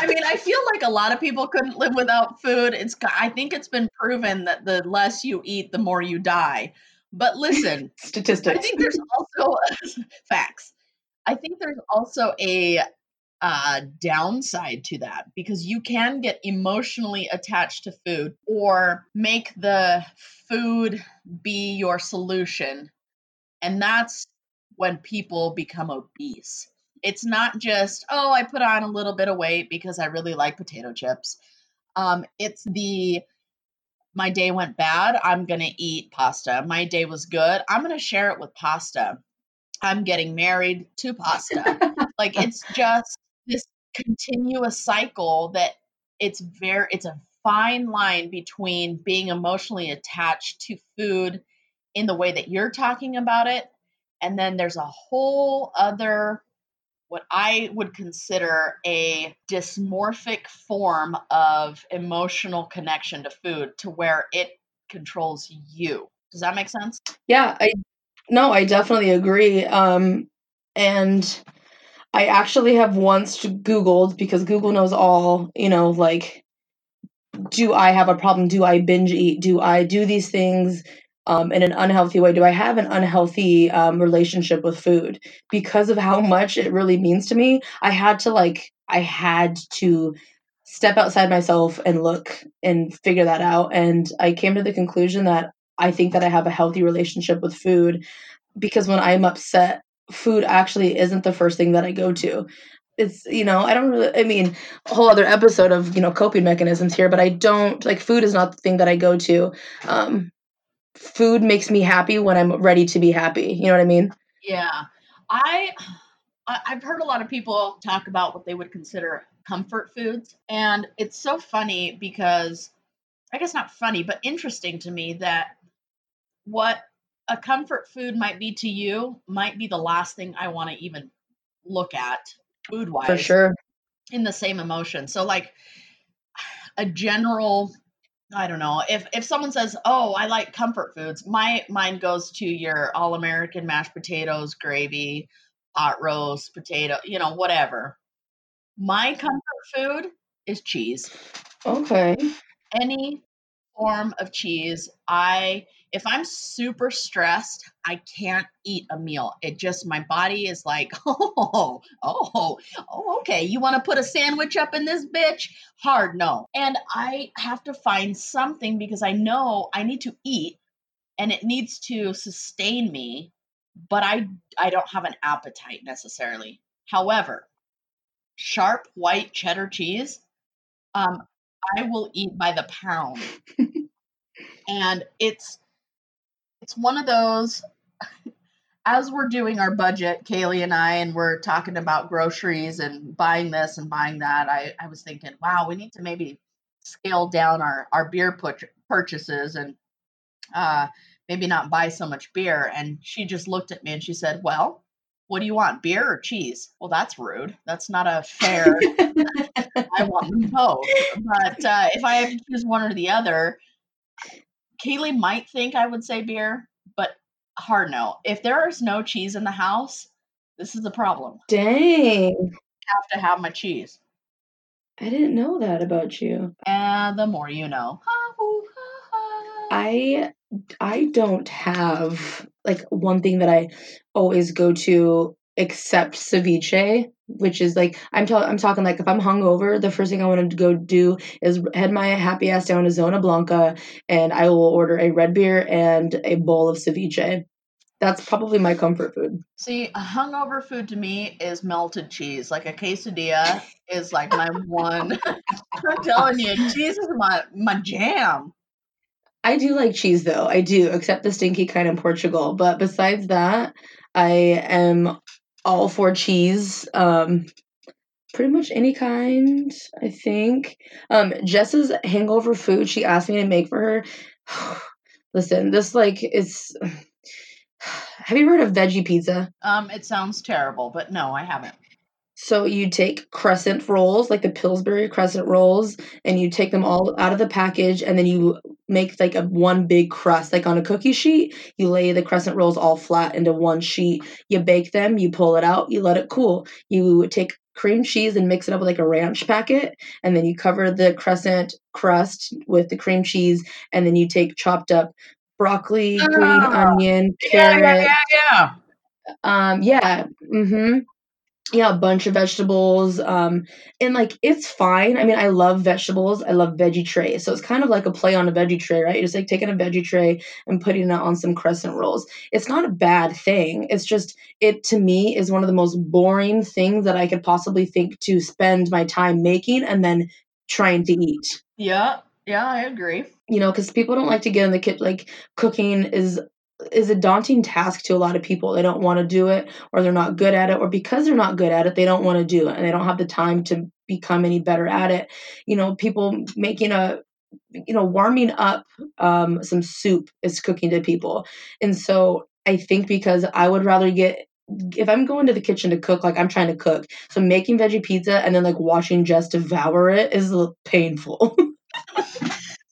I mean, I feel like a lot of people couldn't live without food. It's I think it's been proven that the less you eat, the more you die. But listen, statistics. I think there's also facts. I think there's also a uh, downside to that because you can get emotionally attached to food or make the food be your solution. And that's when people become obese. It's not just, oh, I put on a little bit of weight because I really like potato chips. Um, it's the, my day went bad. I'm going to eat pasta. My day was good. I'm going to share it with pasta. I'm getting married to pasta. like it's just this continuous cycle that it's very it's a fine line between being emotionally attached to food in the way that you're talking about it and then there's a whole other what I would consider a dysmorphic form of emotional connection to food to where it controls you. Does that make sense? Yeah, I no, I definitely agree. Um and I actually have once googled because Google knows all, you know, like do I have a problem? Do I binge eat? Do I do these things um, in an unhealthy way? Do I have an unhealthy um, relationship with food? Because of how much it really means to me, I had to like, I had to step outside myself and look and figure that out. And I came to the conclusion that I think that I have a healthy relationship with food because when I'm upset, food actually isn't the first thing that I go to it's you know i don't really i mean a whole other episode of you know coping mechanisms here but i don't like food is not the thing that i go to um food makes me happy when i'm ready to be happy you know what i mean? Yeah. I i've heard a lot of people talk about what they would consider comfort foods and it's so funny because i guess not funny but interesting to me that what a comfort food might be to you might be the last thing i want to even look at food wise for sure. in the same emotion. So like a general i don't know. If if someone says oh i like comfort foods my mind goes to your all american mashed potatoes gravy hot roast potato you know whatever. My comfort food is cheese. Okay. Any form of cheese i if I'm super stressed, I can't eat a meal. It just my body is like, oh, oh, oh, okay. You want to put a sandwich up in this bitch? Hard no. And I have to find something because I know I need to eat and it needs to sustain me, but I I don't have an appetite necessarily. However, sharp white cheddar cheese, um, I will eat by the pound. and it's it's one of those as we're doing our budget, Kaylee and I, and we're talking about groceries and buying this and buying that, I, I was thinking, wow, we need to maybe scale down our, our beer put- purchases and uh, maybe not buy so much beer. And she just looked at me and she said, well, what do you want, beer or cheese? Well, that's rude. That's not a fair. I want them both. But uh, if I have to choose one or the other, Kaylee might think I would say beer, but hard no. If there is no cheese in the house, this is a problem. Dang. I have to have my cheese. I didn't know that about you. And the more you know. I I don't have like one thing that I always go to except ceviche, which is like I'm ta- I'm talking like if I'm hungover, the first thing I want to go do is head my happy ass down to Zona Blanca, and I will order a red beer and a bowl of ceviche. That's probably my comfort food. See, a hungover food to me is melted cheese. Like a quesadilla is like my one. I'm telling you, cheese is my my jam. I do like cheese though. I do, except the stinky kind in Portugal. But besides that, I am all for cheese. Um, pretty much any kind, I think. Um, Jess's hangover food she asked me to make for her. Listen, this like is. Have you heard of veggie pizza? Um, it sounds terrible, but no, I haven't. So you take crescent rolls, like the Pillsbury crescent rolls, and you take them all out of the package, and then you make like a one big crust, like on a cookie sheet. You lay the crescent rolls all flat into one sheet. You bake them, you pull it out, you let it cool. You take cream cheese and mix it up with like a ranch packet, and then you cover the crescent crust with the cream cheese, and then you take chopped up broccoli, green Oh, onion, Yeah, carrot. yeah, yeah, yeah. Um, yeah. Mm-hmm yeah, a bunch of vegetables. Um, and like it's fine. I mean, I love vegetables. I love veggie trays. So it's kind of like a play on a veggie tray, right? You're just like taking a veggie tray and putting it on some crescent rolls. It's not a bad thing. It's just it to me is one of the most boring things that I could possibly think to spend my time making and then trying to eat. Yeah, yeah, I agree. You know, because people don't like to get in the kitchen. Like cooking is is a daunting task to a lot of people. They don't want to do it or they're not good at it or because they're not good at it, they don't want to do it and they don't have the time to become any better at it. You know, people making a you know, warming up um some soup is cooking to people. And so I think because I would rather get if I'm going to the kitchen to cook, like I'm trying to cook. So making veggie pizza and then like watching Jess devour it is painful.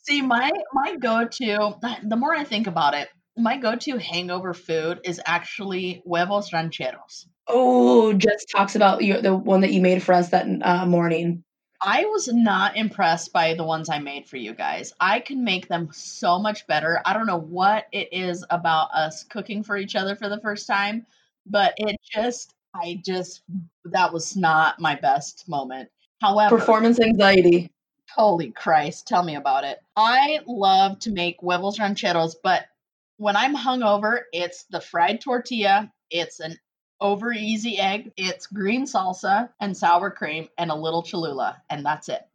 See, my my go-to, the more I think about it, my go-to hangover food is actually huevos rancheros. Oh, Jess talks about you, the one that you made for us that uh, morning. I was not impressed by the ones I made for you guys. I can make them so much better. I don't know what it is about us cooking for each other for the first time, but it just, I just, that was not my best moment. However, performance anxiety. Holy Christ, tell me about it. I love to make huevos rancheros, but when I'm hungover, it's the fried tortilla, it's an over easy egg, it's green salsa and sour cream and a little Cholula, and that's it.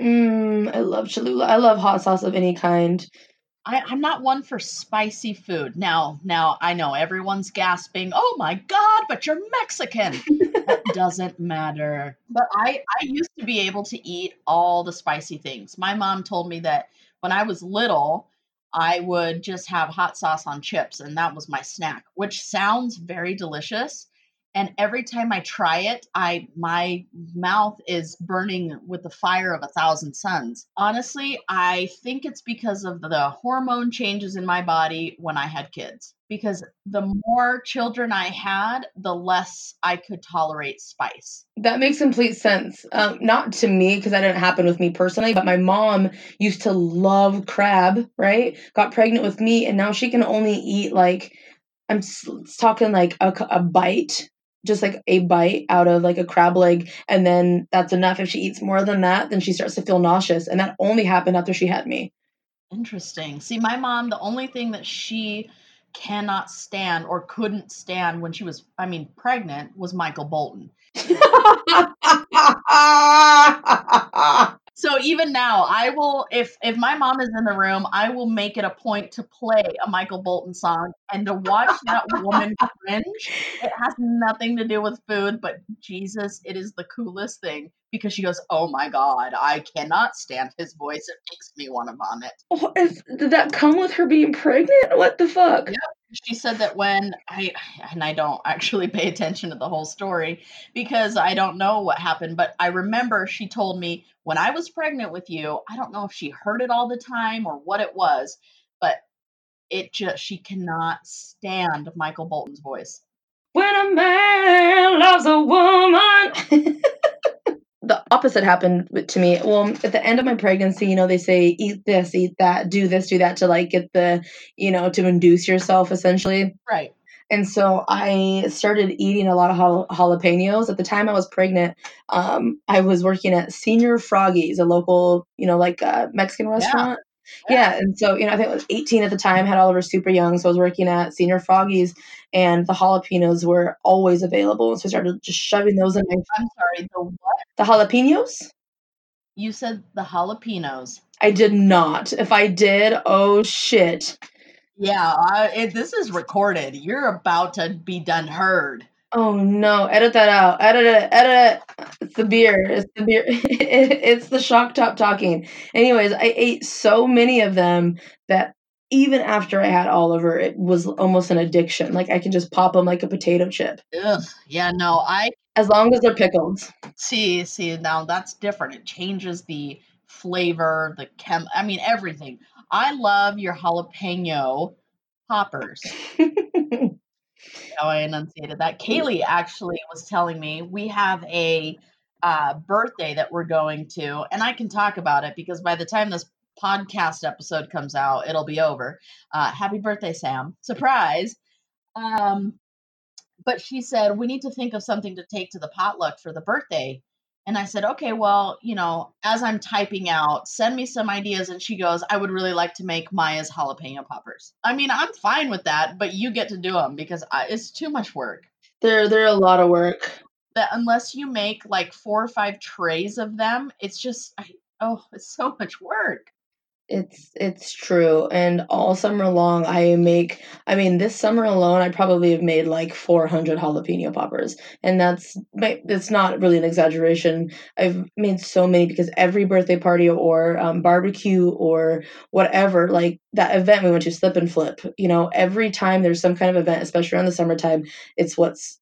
Mmm, I love Cholula. I love hot sauce of any kind. I, I'm not one for spicy food. Now, now I know everyone's gasping, oh my god, but you're Mexican. that doesn't matter. But I, I used to be able to eat all the spicy things. My mom told me that when I was little, I would just have hot sauce on chips, and that was my snack, which sounds very delicious. And every time I try it, I my mouth is burning with the fire of a thousand suns. Honestly, I think it's because of the hormone changes in my body when I had kids because the more children I had, the less I could tolerate spice. That makes complete sense. Um, not to me, because that didn't happen with me personally, but my mom used to love crab, right? Got pregnant with me, and now she can only eat like, I'm talking like a, a bite just like a bite out of like a crab leg and then that's enough. If she eats more than that then she starts to feel nauseous and that only happened after she had me. Interesting. See my mom the only thing that she cannot stand or couldn't stand when she was, I mean, pregnant was Michael Bolton. so even now, I will if if my mom is in the room, I will make it a point to play a Michael Bolton song and to watch that woman cringe. It has nothing to do with food, but Jesus, it is the coolest thing because she goes, "Oh my god, I cannot stand his voice. It makes me want to vomit." Oh, is, did that come with her being pregnant? What the fuck? Yep. She said that when I and I don't actually pay attention to the whole story because I don't know what happened, but I remember she told me when I was pregnant with you, I don't know if she heard it all the time or what it was, but it just she cannot stand Michael Bolton's voice. When a man loves a woman the opposite happened to me. Well, at the end of my pregnancy, you know, they say eat this, eat that, do this, do that to like get the, you know, to induce yourself essentially. Right. And so I started eating a lot of jal- jalapenos. At the time I was pregnant, um, I was working at Señor Froggies, a local, you know, like uh, Mexican restaurant. Yeah. yeah. And so, you know, I think I was 18 at the time, had Oliver super young. So I was working at Señor Froggies and the jalapenos were always available. So I started just shoving those in my. I'm sorry, the what? The jalapenos? You said the jalapenos. I did not. If I did, oh shit. Yeah, I, it, this is recorded. You're about to be done heard. Oh no! Edit that out. Edit it. Edit it. It's the beer. It's the beer. it's the shock top talking. Anyways, I ate so many of them that even after I had Oliver, it was almost an addiction. Like I can just pop them like a potato chip. Ugh. Yeah. No. I. As long as they're pickled. See. See. Now that's different. It changes the flavor, the chem. I mean everything. I love your jalapeno poppers. how I enunciated that. Kaylee actually was telling me we have a uh, birthday that we're going to, and I can talk about it because by the time this podcast episode comes out, it'll be over. Uh, happy birthday, Sam! Surprise. Um, but she said we need to think of something to take to the potluck for the birthday and I said, okay, well, you know, as I'm typing out, send me some ideas. And she goes, I would really like to make Maya's jalapeno poppers. I mean, I'm fine with that, but you get to do them because I, it's too much work. They're they're a lot of work. That unless you make like four or five trays of them, it's just I, oh, it's so much work. It's it's true, and all summer long I make. I mean, this summer alone, I probably have made like 400 jalapeno poppers, and that's it's not really an exaggeration. I've made so many because every birthday party or um, barbecue or whatever, like that event we went to, slip and flip. You know, every time there's some kind of event, especially around the summertime, it's what's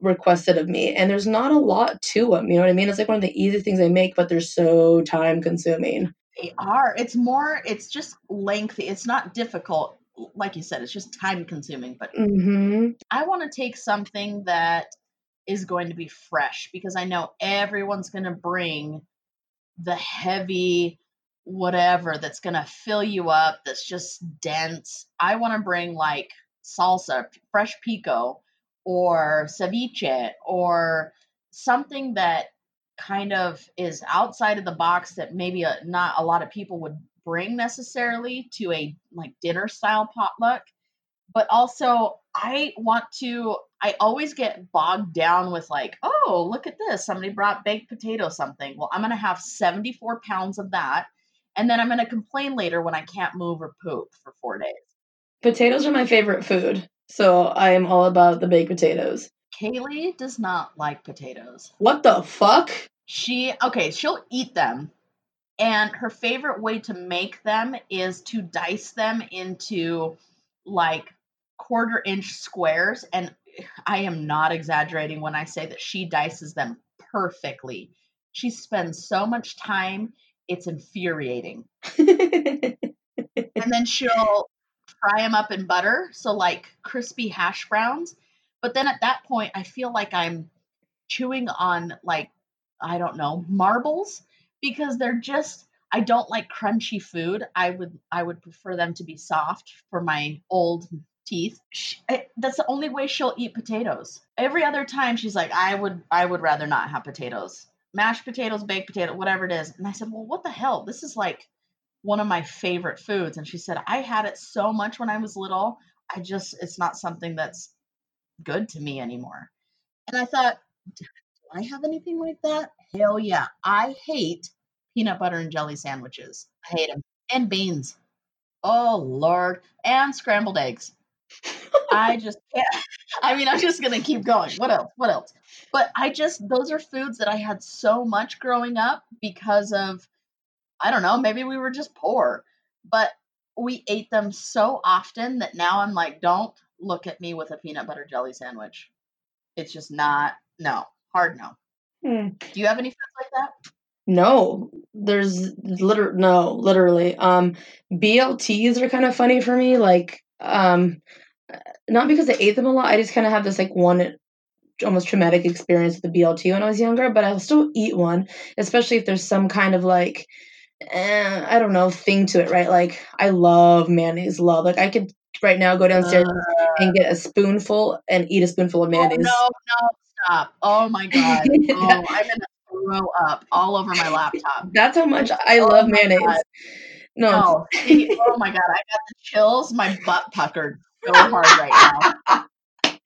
requested of me and there's not a lot to them you know what i mean it's like one of the easy things i make but they're so time consuming they are. It's more, it's just lengthy. It's not difficult. Like you said, it's just time consuming. But mm-hmm. I want to take something that is going to be fresh because I know everyone's going to bring the heavy whatever that's going to fill you up, that's just dense. I want to bring like salsa, fresh pico, or ceviche, or something that kind of is outside of the box that maybe a, not a lot of people would bring necessarily to a like dinner style potluck but also i want to i always get bogged down with like oh look at this somebody brought baked potato something well i'm going to have 74 pounds of that and then i'm going to complain later when i can't move or poop for four days potatoes are my favorite food so i am all about the baked potatoes Kaylee does not like potatoes. What the fuck? She okay, she'll eat them. And her favorite way to make them is to dice them into like quarter inch squares. And I am not exaggerating when I say that she dices them perfectly. She spends so much time, it's infuriating. and then she'll fry them up in butter. So, like crispy hash browns. But then at that point, I feel like I'm chewing on like, I don't know, marbles because they're just I don't like crunchy food. I would I would prefer them to be soft for my old teeth. She, eh, I, that's the only way she'll eat potatoes. Every other time she's like, I would I would rather not have potatoes. Mashed potatoes, baked potato, whatever it is. And I said, Well, what the hell? This is like one of my favorite foods. And she said, I had it so much when I was little. I just it's not something that's good to me anymore. And I thought, I have anything like that? Hell yeah. I hate peanut butter and jelly sandwiches. I hate them. And beans. Oh, Lord. And scrambled eggs. I just can't. I mean, I'm just going to keep going. What else? What else? But I just, those are foods that I had so much growing up because of, I don't know, maybe we were just poor. But we ate them so often that now I'm like, don't look at me with a peanut butter jelly sandwich. It's just not no hard no. Hmm. Do you have any foods like that? No, there's liter no, literally. Um, BLTs are kind of funny for me. Like, um, not because I ate them a lot. I just kind of have this like one almost traumatic experience with the BLT when I was younger. But I'll still eat one, especially if there's some kind of like, eh, I don't know, thing to it, right? Like, I love mayonnaise. Love like I could right now go downstairs uh, and get a spoonful and eat a spoonful of mayonnaise. Oh, no, no, stop. Oh my god. oh, I'm gonna throw up all over my laptop. That's how much I oh love mayonnaise. God. No. no. See, oh my god, I got the chills. My butt puckered so hard right now.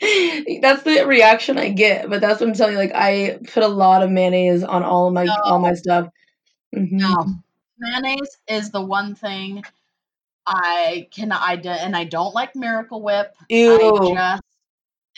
that's the reaction I get, but that's what I'm telling you. Like I put a lot of mayonnaise on all of my no. all my stuff. Mm-hmm. No, mayonnaise is the one thing I can I and I don't like Miracle Whip. Ew. I just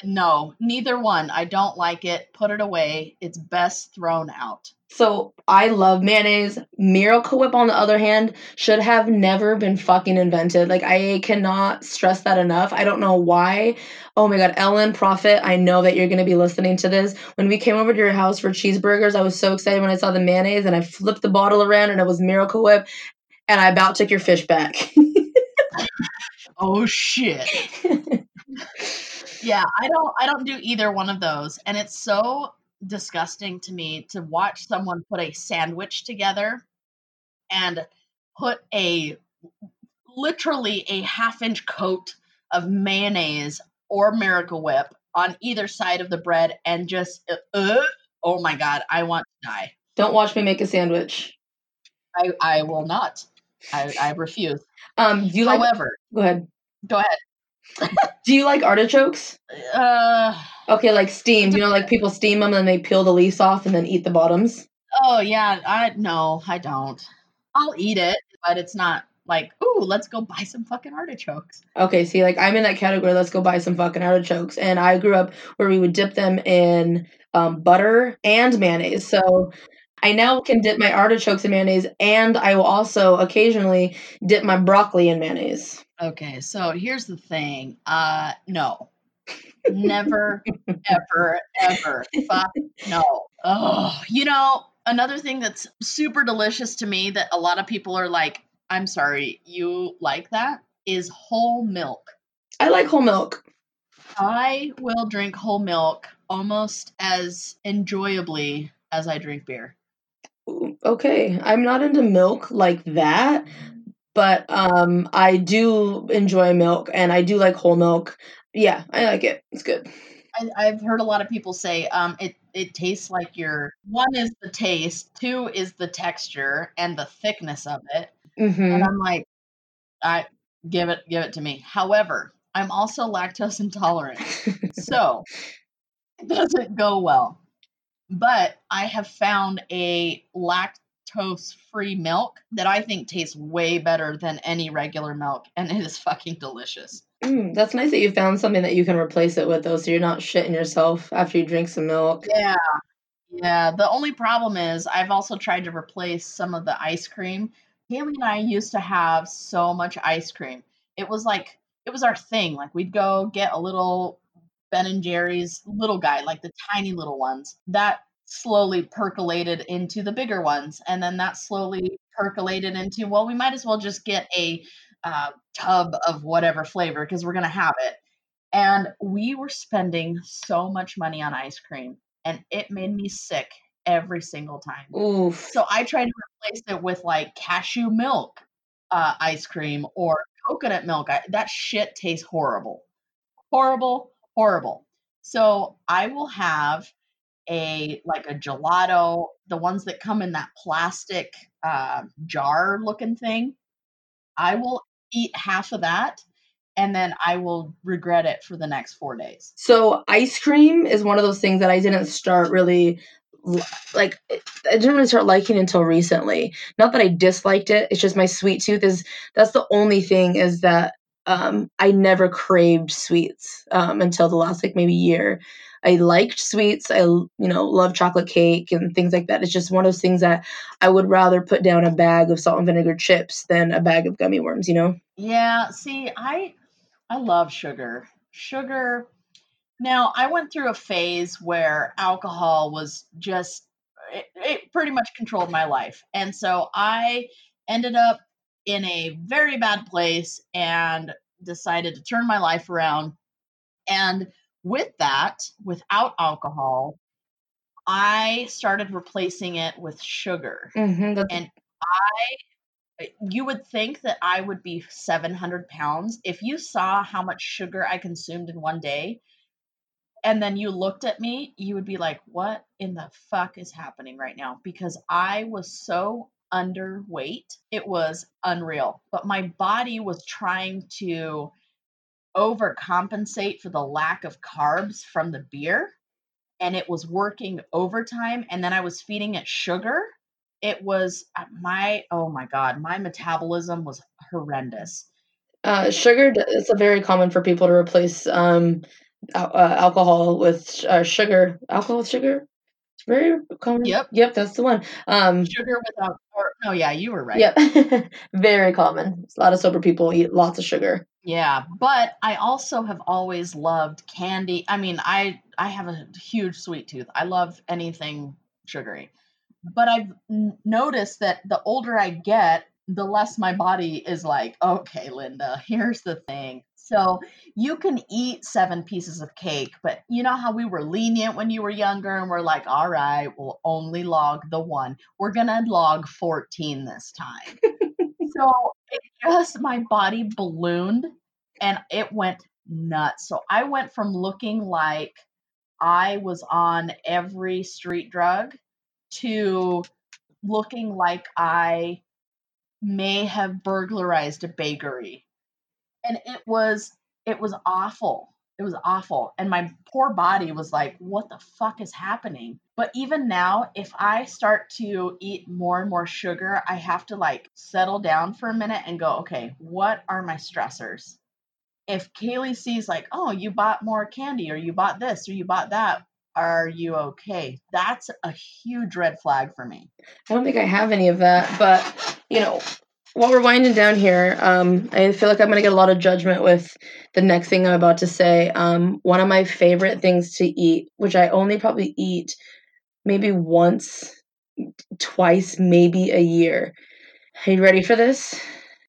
no, neither one. I don't like it. Put it away. It's best thrown out. So I love mayonnaise. Miracle Whip, on the other hand, should have never been fucking invented. Like I cannot stress that enough. I don't know why. Oh my god, Ellen Prophet, I know that you're gonna be listening to this. When we came over to your house for cheeseburgers, I was so excited when I saw the mayonnaise and I flipped the bottle around and it was Miracle Whip, and I about took your fish back. oh shit. yeah, I don't I don't do either one of those. And it's so disgusting to me to watch someone put a sandwich together and put a literally a half inch coat of mayonnaise or miracle whip on either side of the bread and just uh, oh my god i want to die don't watch me make a sandwich i i will not i i refuse um, do you like? However, go ahead. Go ahead. Do you like artichokes? Uh. Okay, like steamed. You know, like people steam them and they peel the leaves off and then eat the bottoms. Oh yeah, I no, I don't. I'll eat it, but it's not like, ooh, let's go buy some fucking artichokes. Okay, see, like I'm in that category. Let's go buy some fucking artichokes. And I grew up where we would dip them in um, butter and mayonnaise. So I now can dip my artichokes in mayonnaise, and I will also occasionally dip my broccoli in mayonnaise. Okay, so here's the thing. Uh, no, never, ever, ever. Fuck no. Oh, you know, another thing that's super delicious to me that a lot of people are like, I'm sorry, you like that is whole milk. I like whole milk. I will drink whole milk almost as enjoyably as I drink beer. Okay, I'm not into milk like that, but um I do enjoy milk and I do like whole milk. Yeah, I like it. It's good. I, I've heard a lot of people say um, it it tastes like your one is the taste, two is the texture and the thickness of it, hmm and I'm like, I give it give it to me. However, I'm also lactose intolerant, so it doesn't go well. But I have found a lactose free milk that I think tastes way better than any regular milk, and it is fucking delicious. Mm, that's nice that you found something that you can replace it with, though, so you're not shitting yourself after you drink some milk. Yeah. Yeah, the only problem is I've also tried to replace some of the ice cream. Haley and I used to have so much ice cream. It was like it was our thing. Like we'd go get a little Ben and Jerry's little guy, like the tiny little ones. That slowly percolated into the bigger ones, and then that slowly percolated into well, we might as well just get a uh, tub of whatever flavor because we're gonna have it. And we were spending so much money on ice cream, and it made me sick every single time. Oof. So I tried to replace it with like cashew milk uh, ice cream or coconut milk. I, that shit tastes horrible. Horrible, horrible. So I will have a like a gelato, the ones that come in that plastic uh, jar looking thing. I will eat half of that and then I will regret it for the next four days. So ice cream is one of those things that I didn't start really like I didn't really start liking until recently. Not that I disliked it, it's just my sweet tooth is that's the only thing is that um I never craved sweets um until the last like maybe year. I liked sweets. I you know love chocolate cake and things like that. It's just one of those things that I would rather put down a bag of salt and vinegar chips than a bag of gummy worms, you know? Yeah, see, I I love sugar. Sugar. Now, I went through a phase where alcohol was just it, it pretty much controlled my life. And so I ended up in a very bad place and decided to turn my life around. And with that, without alcohol, I started replacing it with sugar. Mhm. And I you would think that I would be 700 pounds if you saw how much sugar I consumed in one day. And then you looked at me, you would be like, what in the fuck is happening right now? Because I was so underweight. It was unreal. But my body was trying to overcompensate for the lack of carbs from the beer. And it was working overtime. And then I was feeding it sugar it was uh, my oh my god my metabolism was horrendous Uh, sugar, it's a very common for people to replace um, uh, alcohol with uh, sugar. Alcohol with sugar? It's very common. Yep. Yep, that's the one. Um, sugar without no yeah you were right Yep. very common. A lot of sober people eat lots of sugar. yeah but i also have always loved candy i mean i i have a huge sweet tooth i love anything sugary but i've n- noticed that the older i get the less my body is like okay linda here's the thing so you can eat seven pieces of cake but you know how we were lenient when you were younger and we're like all right we'll only log the one we're gonna log 14 this time so it just my body ballooned and it went nuts. So I went from looking like I was on every street drug to looking like I may have burglarized a bakery. And it was it was awful. It was awful. And my poor body was like, what the fuck is happening? But even now, if I start to eat more and more sugar, I have to like settle down for a minute and go, okay, what are my stressors? If Kaylee sees, like, oh, you bought more candy or you bought this or you bought that, are you okay? That's a huge red flag for me. I don't think I have any of that, but you know, while we're winding down here, um, I feel like I'm gonna get a lot of judgment with the next thing I'm about to say. Um, one of my favorite things to eat, which I only probably eat maybe once, twice, maybe a year. Are you ready for this?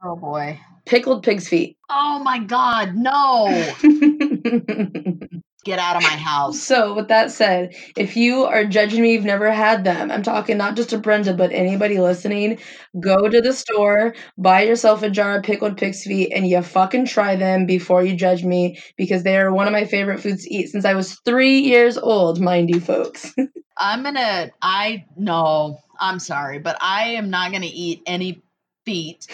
Oh boy. Pickled pig's feet. Oh my god, no. Get out of my house. So, with that said, if you are judging me, you've never had them, I'm talking not just to Brenda, but anybody listening, go to the store, buy yourself a jar of pickled pig's feet, and you fucking try them before you judge me because they are one of my favorite foods to eat since I was three years old, mind you, folks. I'm gonna, I, no, I'm sorry, but I am not gonna eat any feet.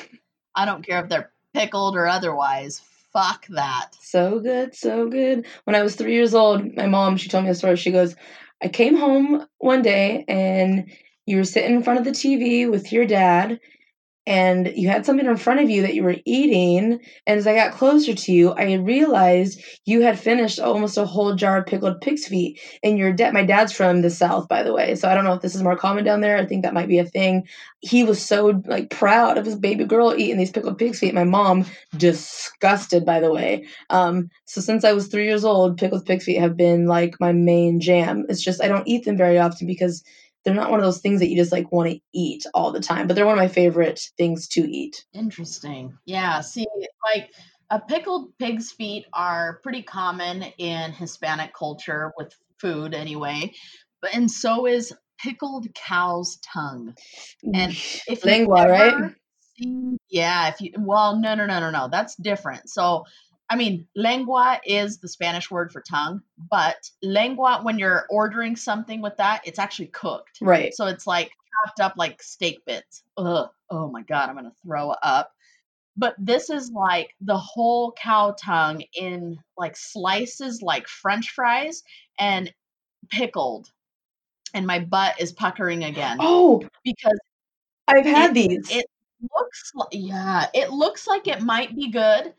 I don't care if they're pickled or otherwise fuck that. So good, so good. When I was three years old, my mom, she told me a story. She goes, I came home one day and you were sitting in front of the TV with your dad and you had something in front of you that you were eating. And as I got closer to you, I realized you had finished almost a whole jar of pickled pig's feet. And your dad, my dad's from the South, by the way. So I don't know if this is more common down there. I think that might be a thing. He was so like proud of his baby girl eating these pickled pig's feet. My mom disgusted, by the way. Um, so since I was three years old, pickled pig's feet have been like my main jam. It's just I don't eat them very often because they're not one of those things that you just like want to eat all the time, but they're one of my favorite things to eat. Interesting. Yeah. See, like a pickled pig's feet are pretty common in Hispanic culture with food anyway, but and so is pickled cow's tongue. And if lengua, right? Yeah, if you well, no, no, no, no, no, that's different. So I mean, lengua is the Spanish word for tongue, but lengua, when you're ordering something with that, it's actually cooked. Right. So it's like chopped up like steak bits. Ugh. Oh my God, I'm going to throw up. But this is like the whole cow tongue in like slices, like French fries, and pickled. And my butt is puckering again. Oh, because I've had it, these. It looks like, yeah, it looks like it might be good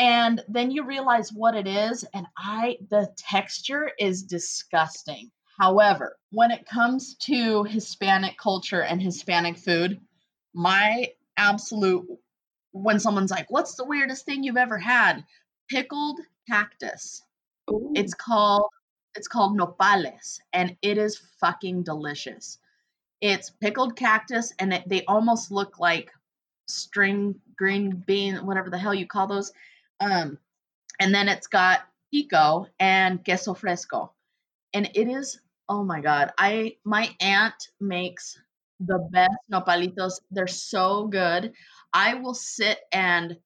and then you realize what it is and i the texture is disgusting. However when it comes to hispanic culture and hispanic food my absolute when someone's like what's the weirdest thing you've ever had? Pickled cactus. Ooh. it's called it's called nopales and it is fucking delicious. It's pickled cactus and it, they almost look like string green bean whatever the hell you call those um, and then it's got pico and queso fresco. And it is, oh my God, I my aunt makes the best nopalitos. They're so good. I will sit and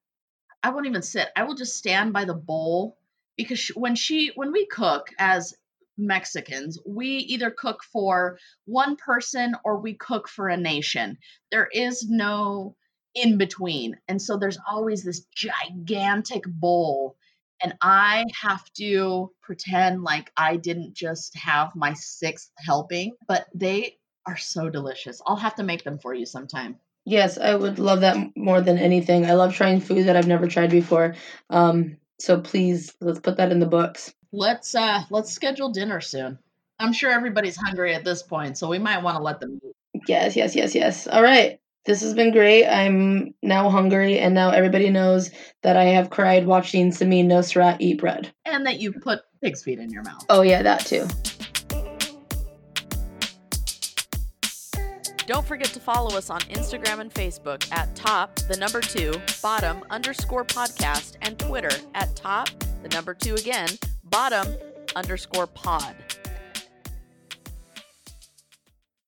I won't even sit. I will just stand by the bowl because she, when she when we cook as Mexicans, we either cook for one person or we cook for a nation. There is no in between. And so there's always this gigantic bowl. And I have to pretend like I didn't just have my sixth helping, but they are so delicious. I'll have to make them for you sometime. Yes, I would love that more than anything. I love trying food that I've never tried before. Um, so please, let's put that in the books. Let's uh let's schedule dinner soon. I'm sure everybody's hungry at this point, so we might want to let them eat. Yes, yes, yes, yes. All right. This has been great. I'm now hungry, and now everybody knows that I have cried watching Samin Nosrat eat bread. And that you put pig's feet in your mouth. Oh, yeah, that too. Don't forget to follow us on Instagram and Facebook at top, the number two, bottom underscore podcast, and Twitter at top, the number two again, bottom underscore pod.